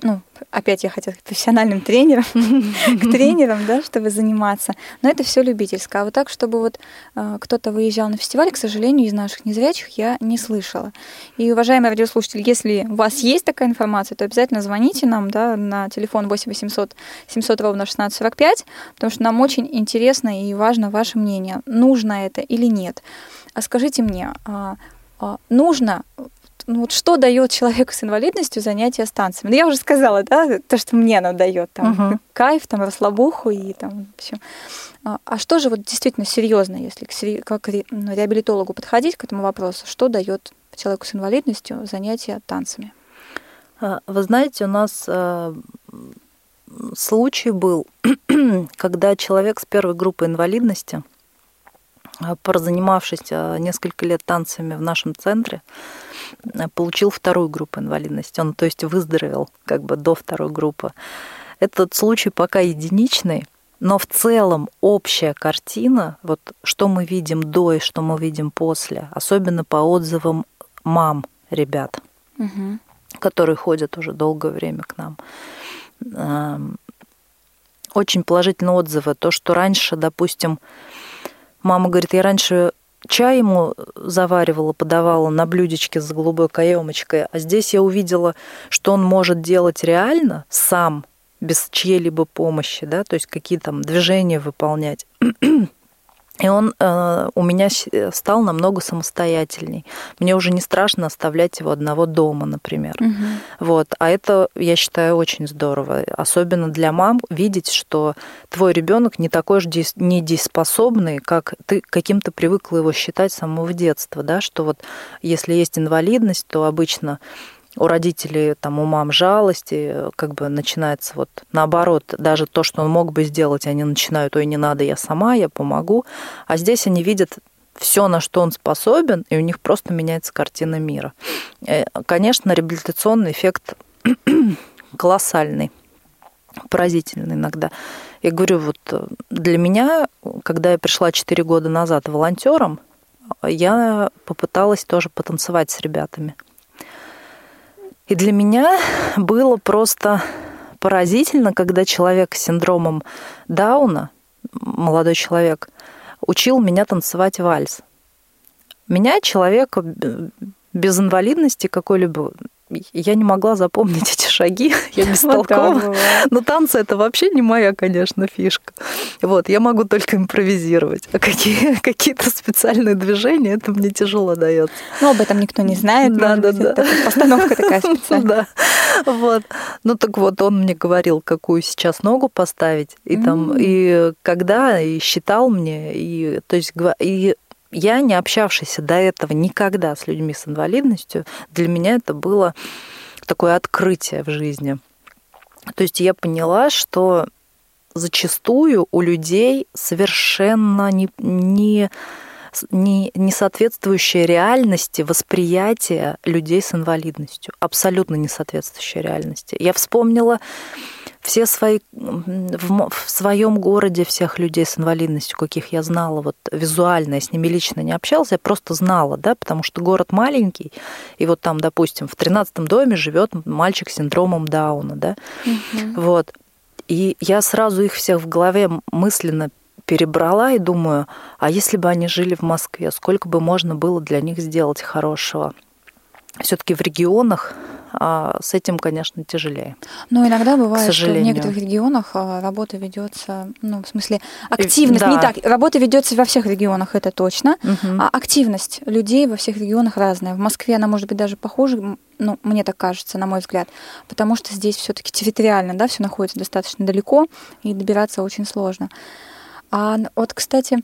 ну, опять я хотела сказать, профессиональным тренером, к тренерам, да, чтобы заниматься. Но это все любительское. А вот так, чтобы вот э, кто-то выезжал на фестиваль, к сожалению, из наших незрячих я не слышала. И, уважаемые радиослушатели, если у вас есть такая информация, то обязательно звоните нам, да, на телефон 8 800 700 ровно 1645, потому что нам очень интересно и важно ваше мнение, нужно это или нет. А скажите мне, а, а, нужно ну вот что дает человеку с инвалидностью занятия с танцами? Ну, я уже сказала, да, то, что мне оно дает, там,
Мгм.
кайф, там, расслабуху и там, в общем. А, а что же вот действительно серьезно, если к сери- как ре- ну, реабилитологу подходить к этому вопросу, что дает человеку с инвалидностью занятия танцами?
А, Вы знаете, у нас э, случай был, когда человек с первой группы инвалидности, прозанимавшись э, несколько лет танцами в нашем центре, э, получил вторую группу инвалидности. Он, то есть, выздоровел как бы до второй группы. Этот случай пока единичный, но в целом общая картина, вот что мы видим до и что мы видим после, особенно по отзывам мам ребят,
Мгм.
которые ходят уже долгое время к нам. Эм, Очень положительные отзывы. То, что раньше, допустим, мама говорит, я раньше чай ему заваривала, подавала на блюдечке с голубой каемочкой, а здесь я увидела, что он может делать реально сам, без чьей-либо помощи, да, то есть какие там движения выполнять. И он э, у меня с- стал намного самостоятельней. Мне уже не страшно оставлять его одного дома, например.
Мгм.
Вот. А это, я считаю, очень здорово. Особенно для мам видеть, что твой ребенок не такой же дес- недееспособный, как ты каким-то привыкла его считать с самого детства, да, что вот если есть инвалидность, то обычно у родителей, там, у мам жалость, и как бы начинается вот наоборот, даже то, что он мог бы сделать, они начинают, ой, не надо, я сама, я помогу. А здесь они видят все, на что он способен, и у них просто меняется картина мира. Э, Конечно, реабилитационный эффект колоссальный, поразительный иногда. Я говорю, вот э, для меня, когда я пришла 4 года назад волонтером, я попыталась тоже потанцевать с ребятами. И для меня было просто поразительно, когда человек с синдромом Дауна, молодой человек, учил меня танцевать вальс. Меня, человека б- без инвалидности какой-либо, я не могла запомнить эти шаги, я
Вот
бестолкова.
бывает.
Но танцы это вообще не моя, конечно, фишка. Вот, я могу только импровизировать. А какие, какие-то специальные движения, это мне тяжело дается.
Ну, об этом никто не знает.
Да, да,
быть,
да.
это постановка такая специальная.
Да. Вот. Ну так вот, он мне говорил, какую сейчас ногу поставить. И там, и когда, и считал мне, и то есть и я, не общавшаяся до этого никогда с людьми с инвалидностью, для меня это было такое открытие в жизни. То есть я поняла, что зачастую у людей совершенно не, не, не, не соответствующее реальности восприятие людей с инвалидностью. Абсолютно не соответствующее реальности. Я вспомнила все свои в, в своем городе всех людей с инвалидностью, каких я знала, вот визуально, я с ними лично не общалась, я просто знала, да, потому что город маленький, и вот там, допустим, в 13 доме живет мальчик с синдромом Дауна, да, вот. И я сразу их всех в голове мысленно перебрала и думаю, а если бы они жили в Москве, сколько бы можно было для них сделать хорошего? Все-таки в регионах а, с этим, конечно, тяжелее.
Но иногда бывает, что в некоторых регионах а, работа ведется, ну, в смысле, активность,
да.
не так, работа ведется во всех регионах, это точно,
Мгм.
а активность людей во всех регионах разная. В Москве она может быть даже похуже, м, ну, мне так кажется, на мой взгляд, потому что здесь все-таки территориально, да, все находится достаточно далеко, и добираться очень сложно. А вот, кстати,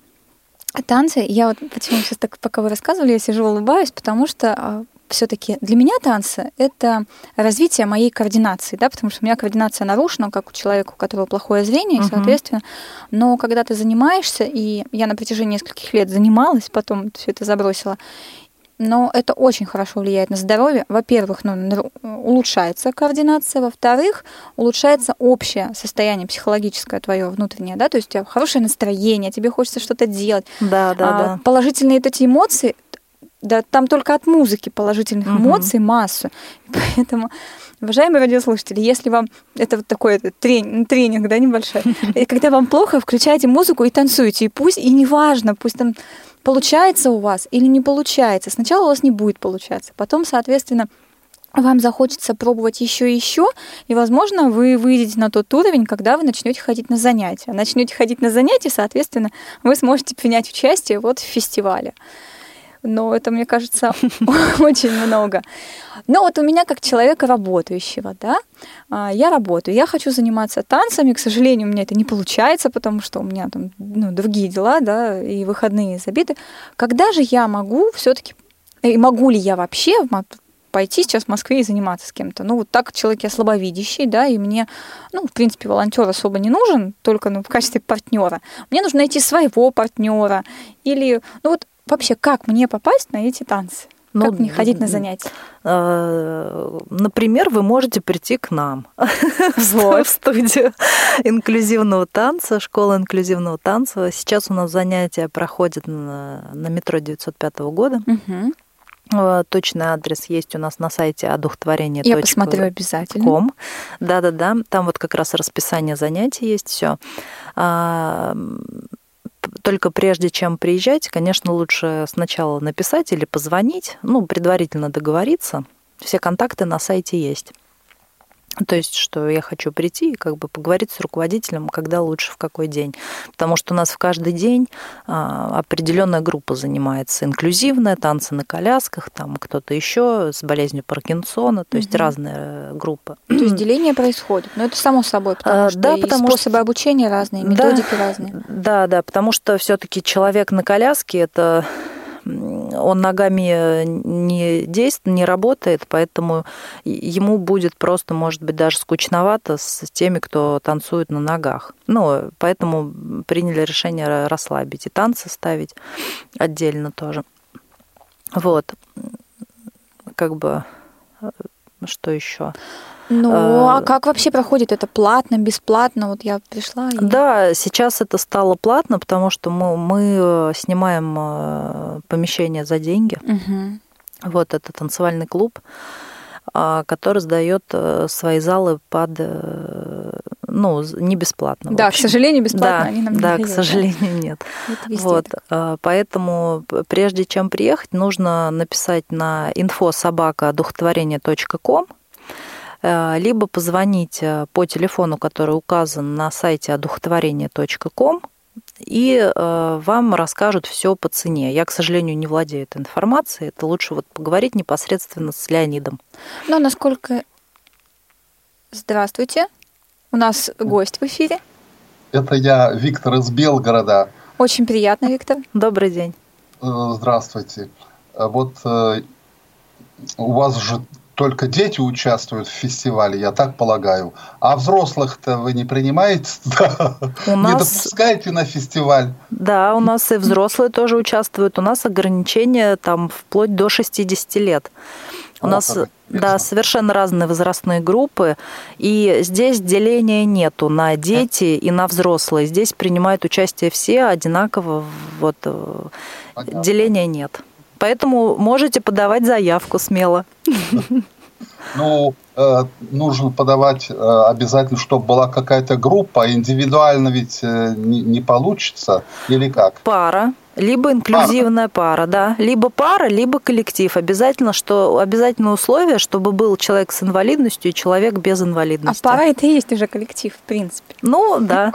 танцы, я вот почему сейчас так, пока вы рассказывали, я сижу улыбаюсь, потому что все-таки для меня танцы это развитие моей координации, да, потому что у меня координация нарушена, как у человека, у которого плохое зрение,
Мгм.
соответственно, но когда ты занимаешься, и я на протяжении нескольких лет занималась, потом все это забросила, но это очень хорошо влияет на здоровье. Во-первых, ну, улучшается координация, во-вторых, улучшается общее состояние психологическое твое внутреннее, да, то есть у тебя хорошее настроение, тебе хочется что-то делать.
Да, да,
А,
да.
Положительные эти эмоции, да, там только от музыки положительных
Мгм.
эмоций массу. Поэтому, уважаемые радиослушатели, если вам это вот такой это тренинг, тренинг, да, небольшой, и когда вам плохо, включайте музыку и танцуйте, и пусть, и неважно, пусть там получается у вас или не получается. Сначала у вас не будет получаться, потом, соответственно, вам захочется пробовать еще и еще, и, возможно, вы выйдете на тот уровень, когда вы начнете ходить на занятия. Начнете ходить на занятия, соответственно, вы сможете принять участие вот в фестивале. Но это, мне кажется, очень много. Но вот у меня как человека работающего, да, а, я работаю, я хочу заниматься танцами, к сожалению, у меня это не получается, потому что у меня там ну, другие дела, да, и выходные забиты. Когда же я могу все-таки, и могу ли я вообще пойти сейчас в Москве и заниматься с кем-то. Ну, вот так человек я слабовидящий, да, и мне, ну, в принципе, волонтер особо не нужен, только ну, в качестве партнера. Мне нужно найти своего партнера. Или, ну вот вообще, как мне попасть на эти танцы?
Ну,
как мне ходить на занятия?
Э, Например, вы можете прийти к нам
Вот.
в студию инклюзивного танца, школа инклюзивного танца. Сейчас у нас занятия проходят на, на метро 905 года. Э, Точный адрес есть у нас на сайте одухотворение.
Я посмотрю обязательно.
Да-да-да, там вот как раз расписание занятий есть, все. Только прежде чем приезжать, конечно, лучше сначала написать или позвонить, ну, предварительно договориться. Все контакты на сайте есть. То есть, что я хочу прийти и как бы поговорить с руководителем, когда лучше, в какой день. Потому что у нас в каждый день а, определенная группа занимается. Инклюзивная, танцы на колясках, там кто-то еще с болезнью Паркинсона, то есть
Мгм.
разные группы.
То есть деление происходит. Но это само собой, потому
А,
что
да, потому
способы
что-
обучения разные,
Да.
методики разные.
Да, да, потому что все-таки человек на коляске это он ногами не действует, не работает, поэтому ему будет просто, может быть, даже скучновато с теми, кто танцует на ногах. Ну, поэтому приняли решение расслабить и танцы ставить отдельно тоже. Вот. Как бы э, что еще?
Ну,
А,
а как вообще проходит это? Платно, бесплатно? Вот я пришла и...
Да, сейчас это стало платно, потому что мы, мы снимаем э, помещение за деньги.
Мгм.
Вот это танцевальный клуб, а, который сдает э, свои залы под, э, ну, не бесплатно.
Да, к сожалению, бесплатно
да,
они нам не
Да, к сожалению, нет.
Это
Вот,
так.
э, поэтому прежде чем приехать, нужно написать на info.собака.одухотворение.ком э, либо позвонить э, по телефону, который указан на сайте одухотворение.ком, и э, вам расскажут все по цене. Я, к сожалению, не владею этой информацией. Это лучше вот поговорить непосредственно с Леонидом.
Но насколько... Здравствуйте. У нас гость в эфире.
Это я, Виктор из Белгорода.
Очень приятно, Виктор.
Добрый день.
Э, Здравствуйте. Э, Вот э, у вас же только дети участвуют в фестивале, я так полагаю. А взрослых-то вы не принимаете?
У
Не
нас-
допускаете на фестиваль?
Да, у нас и взрослые тоже участвуют. У нас ограничения там вплоть до 60 лет. У
О,
нас да, совершенно разные возрастные группы, и здесь деления нету на дети и на взрослые. Здесь принимают участие все одинаково, вот э,
Понятно.
деления нет. Поэтому можете подавать заявку смело.
Ну, э, нужно подавать э, обязательно, чтобы была какая-то группа, а индивидуально ведь э, не, не получится, или как?
Пара, либо инклюзивная пара, да, либо пара, либо коллектив. Обязательно, что обязательно условие, чтобы был человек с инвалидностью и человек без
А
инвалидности.
пара это и есть уже коллектив, в принципе.
Ну, да.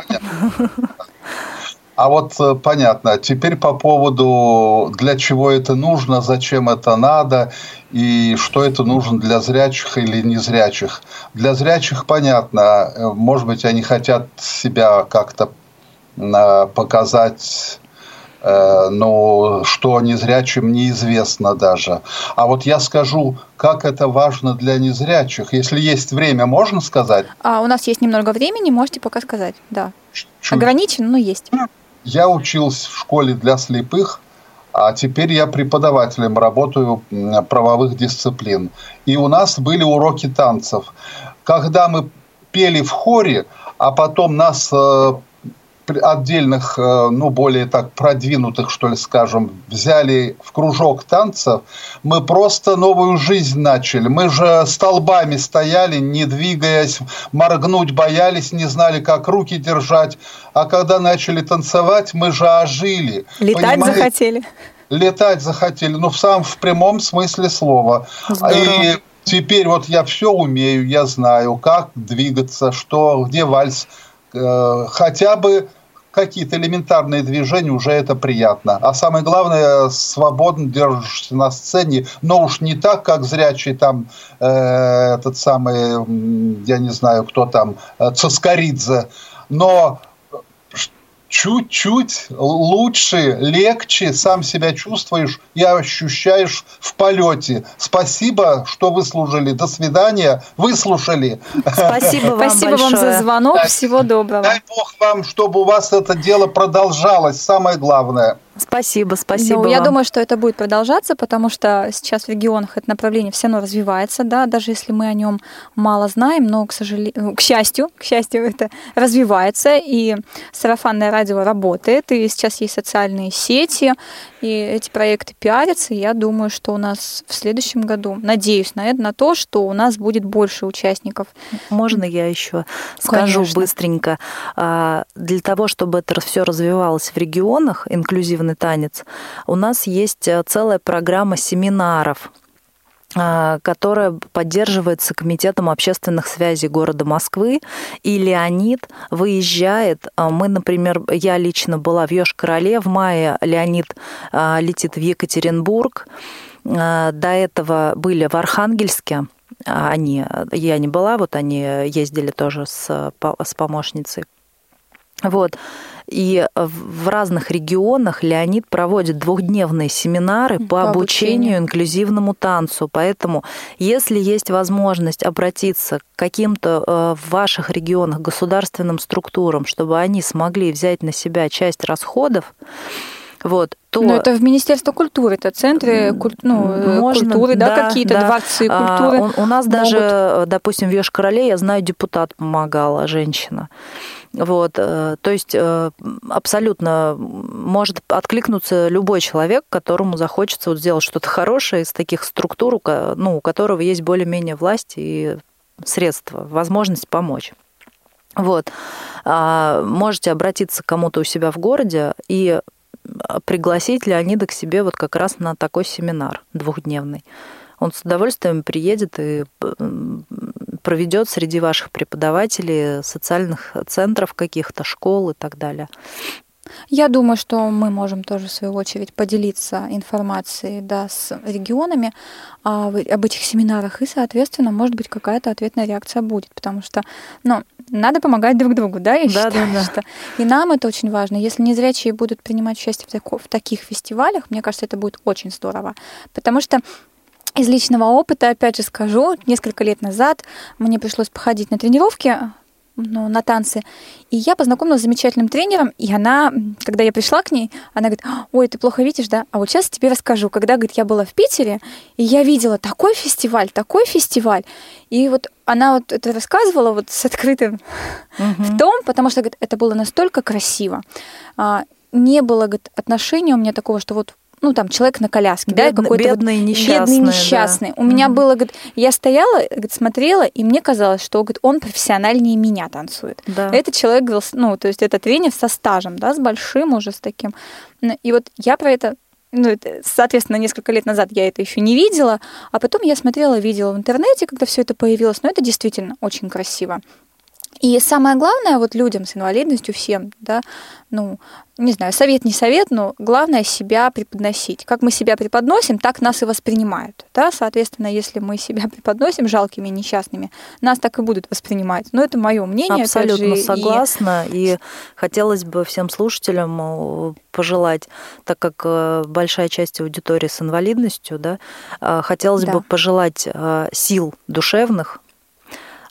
А вот э, понятно. Теперь по поводу, для чего это нужно, зачем это надо и что это нужно для зрячих или незрячих. Для зрячих понятно. Э, Может быть, они хотят себя как-то э, показать, но что незрячим неизвестно даже. А вот я скажу, как это важно для незрячих. Если есть время, можно сказать?
А у нас есть немного времени, можете пока сказать. Да.
Чуть-
Ограничено, но есть.
Я учился в школе для слепых, а теперь я преподавателем работаю правовых дисциплин. И у нас были уроки танцев. Когда мы пели в хоре, а потом нас э, отдельных, э, ну, более так продвинутых, что ли, скажем, взяли в кружок танцев, мы просто новую жизнь начали. Мы же столбами стояли, не двигаясь, моргнуть боялись, не знали, как руки держать. А когда начали танцевать, мы же ожили.
Летать
Понимаете?
захотели.
летать захотели, ну, в самом в прямом смысле слова.
Здорово.
И теперь вот я все умею, я знаю, как двигаться, что, где вальс, хотя бы какие-то элементарные движения, уже это приятно. А самое главное, свободно держишься на сцене, но уж не так, как зрячий там э, этот самый, я не знаю, кто там, э, Цискоридзе, но чуть-чуть лучше, легче сам себя чувствуешь и ощущаешь в полете. Спасибо, что выслушали. До свидания. Выслушали.
Спасибо вам
Спасибо
большое.
вам за звонок. Всего доброго.
Дай Бог вам, чтобы у вас это дело продолжалось. Самое главное.
Спасибо, спасибо
Ну, я
вам.
думаю, что это будет продолжаться, потому что сейчас в регионах это направление все равно развивается, да, даже если мы о нем мало знаем, но, к сожалению, к счастью, к счастью, это развивается, и сарафанное радио работает, и сейчас есть социальные сети, и эти проекты пиарятся, и я думаю, что у нас в следующем году, надеюсь на это, на то, что у нас будет больше участников.
Можно я еще скажу
Конечно.
быстренько? А, Для того, чтобы это все развивалось в регионах, инклюзивный танец, у нас есть э, целая программа семинаров а, которая поддерживается Комитетом общественных связей города Москвы. И Леонид выезжает. А, Мы, например, я лично была в Ёж-Короле. В мае Леонид а, летит в Екатеринбург. До этого были в Архангельске. Они, я не была, вот они ездили тоже с, с помощницей. Вот. И в разных регионах Леонид проводит двухдневные семинары по,
По
обучению
обучению.
инклюзивному танцу. Поэтому, если есть возможность обратиться к каким-то э, в ваших регионах государственным структурам, чтобы они смогли взять на себя часть расходов, вот, то
Но это в Министерство культуры, это центры куль- ну, э,
Можно,
культуры, да,
да,
какие-то
да.
дворцы
А,
культуры.
у, у нас даже,
могут.
э, допустим, в Ёж-Короле, я знаю, депутат помогала, женщина. Вот, э, то есть э, абсолютно может откликнуться любой человек, которому захочется вот сделать что-то хорошее из таких структур, ну, у которого есть более-менее власть и средства, возможность помочь. Вот. А, можете обратиться к кому-то у себя в городе и пригласить Леонида к себе вот как раз на такой семинар двухдневный. Он с удовольствием приедет и проведет среди ваших преподавателей социальных центров каких-то, школ и так далее.
Я думаю, что мы можем тоже, в свою очередь, поделиться информацией да, с регионами а, об этих семинарах, и, соответственно, может быть, какая-то ответная реакция будет, потому что, ну, надо помогать друг другу, да, я да, считаю, да, да. что и нам это очень важно. Если незрячие будут принимать участие в, тако, в таких фестивалях, мне кажется, это будет очень здорово, потому что из личного опыта, опять же скажу, несколько лет назад мне пришлось походить на тренировки ну, на танцы. И я познакомилась с замечательным тренером, и она, когда я пришла к ней, она говорит, ой, ты плохо видишь, да? А вот сейчас тебе расскажу. Когда, говорит, я была в Питере, и я видела такой фестиваль, такой фестиваль. И вот она вот это рассказывала вот с открытым угу. в том, потому что, говорит, это было настолько красиво. А, не было, говорит, отношения у меня такого, что вот ну, там, человек на коляске,
Бед, да, какой-то
бедный,
вот, несчастный.
Бедный, несчастный. Да. У mm-hmm. меня было, говорит, я стояла, говорит, смотрела, и мне казалось, что, говорит, он профессиональнее меня танцует. Да. Этот человек, ну, то есть это тренер со стажем, да, с большим уже, с таким. И вот я про это ну, соответственно, несколько лет назад я это еще не видела, а потом я смотрела, видела в интернете, когда все это появилось, но это действительно очень красиво. И самое главное, вот людям с инвалидностью, всем, да, ну, не знаю, совет не совет, но главное себя преподносить. Как мы себя преподносим, так нас и воспринимают. Да? Соответственно, если мы себя преподносим жалкими, несчастными, нас так и будут воспринимать. Но это мое мнение.
Абсолютно же, согласна. И... и хотелось бы всем слушателям э, пожелать, так как э, большая часть аудитории с инвалидностью, да, э, хотелось да. бы пожелать сил душевных,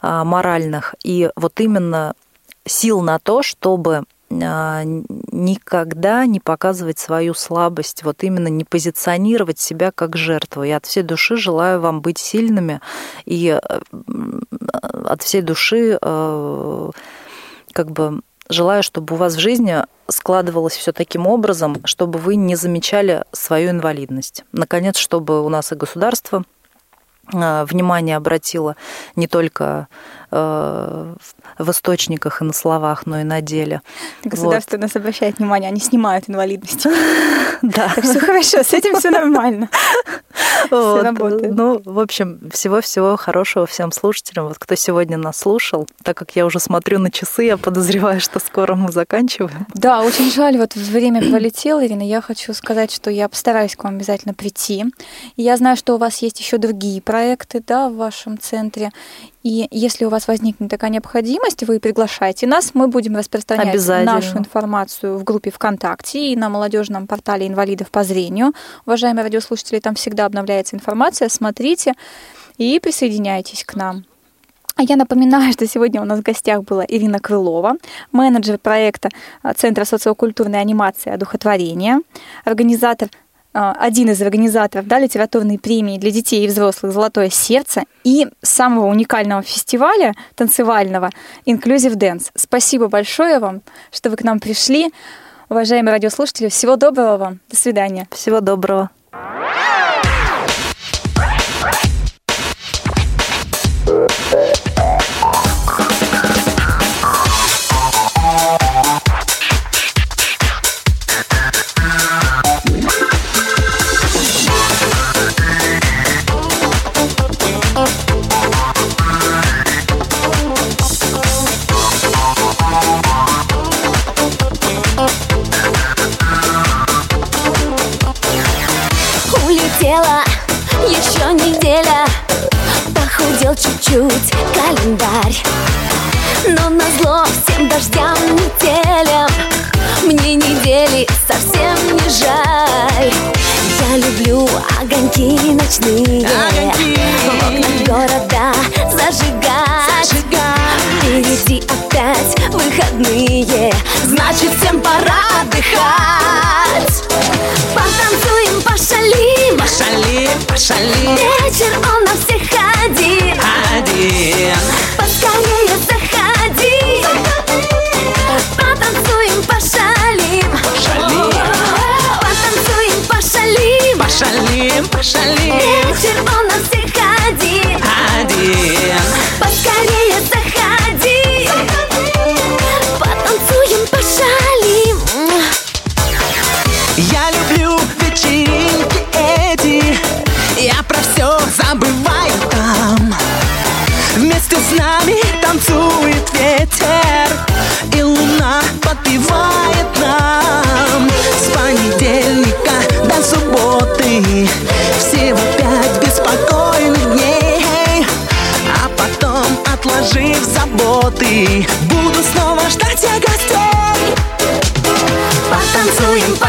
моральных и вот именно сил на то, чтобы а, никогда не показывать свою слабость, вот именно не позиционировать себя как жертву. Я от всей души желаю вам быть сильными и э, от всей души э, как бы желаю, чтобы у вас в жизни складывалось все таким образом, чтобы вы не замечали свою инвалидность. Наконец, чтобы у нас и государство внимание обратила не только э, в источниках и на словах, но и на деле.
Государство вот. нас обращает внимание, они снимают инвалидность. Да. Все хорошо, с этим все нормально.
Все работает. Ну, в общем, всего-всего хорошего всем слушателям. Вот кто сегодня нас слушал, так как я уже смотрю на часы, я подозреваю, что скоро мы заканчиваем.
Да, очень жаль, вот время пролетело, Ирина. Я хочу сказать, что я постараюсь к вам обязательно прийти. Я знаю, что у вас есть еще другие проекты, да, в вашем центре. И если у вас возникнет такая необходимость, вы приглашайте нас, мы будем распространять нашу информацию в группе ВКонтакте и на молодежном портале инвалидов по зрению. Уважаемые радиослушатели, там всегда обновляется информация, смотрите и присоединяйтесь к нам. А я напоминаю, что сегодня у нас в гостях была Ирина Крылова, менеджер проекта Центра социокультурной анимации «Одухотворение», организатор а, один из организаторов да, литературной премии для детей и взрослых «Золотое сердце» и самого уникального фестиваля танцевального Inclusive Dance. Спасибо большое вам, что вы к нам пришли. Уважаемые радиослушатели, всего доброго вам. До свидания.
Всего доброго.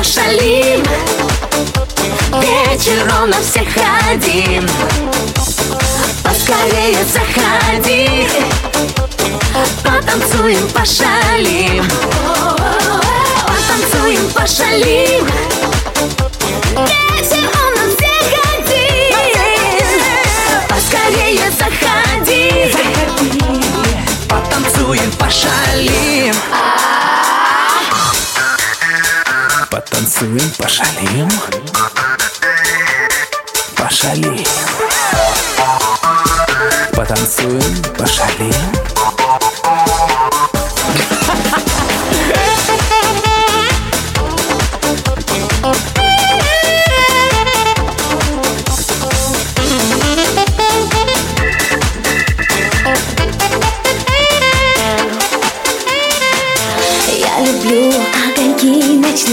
Пошалим. Вечером на всех один Поскорее заходи. Потанцуем, пошалим. Потанцуем, пошалим. Вечером на всех один Поскорее заходи.
Потанцуем, пошалим Потанцуем, пошалим. Пошалим. Потанцуем, пошалим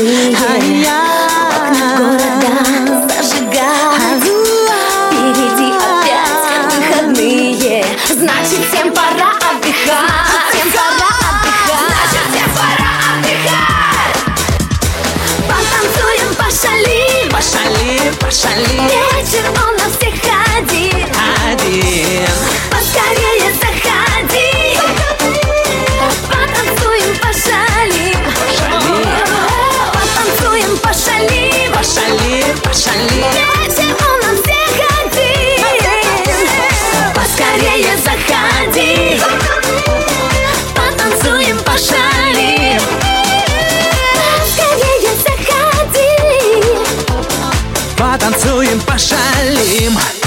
огоньки ночные Города зажигать Впереди опять выходные Значит, всем пора отдыхать Всем пора отдыхать Значит, всем пора отдыхать Потанцуем, пошалим
Пошалим, пошалим Потанцуем, пошалим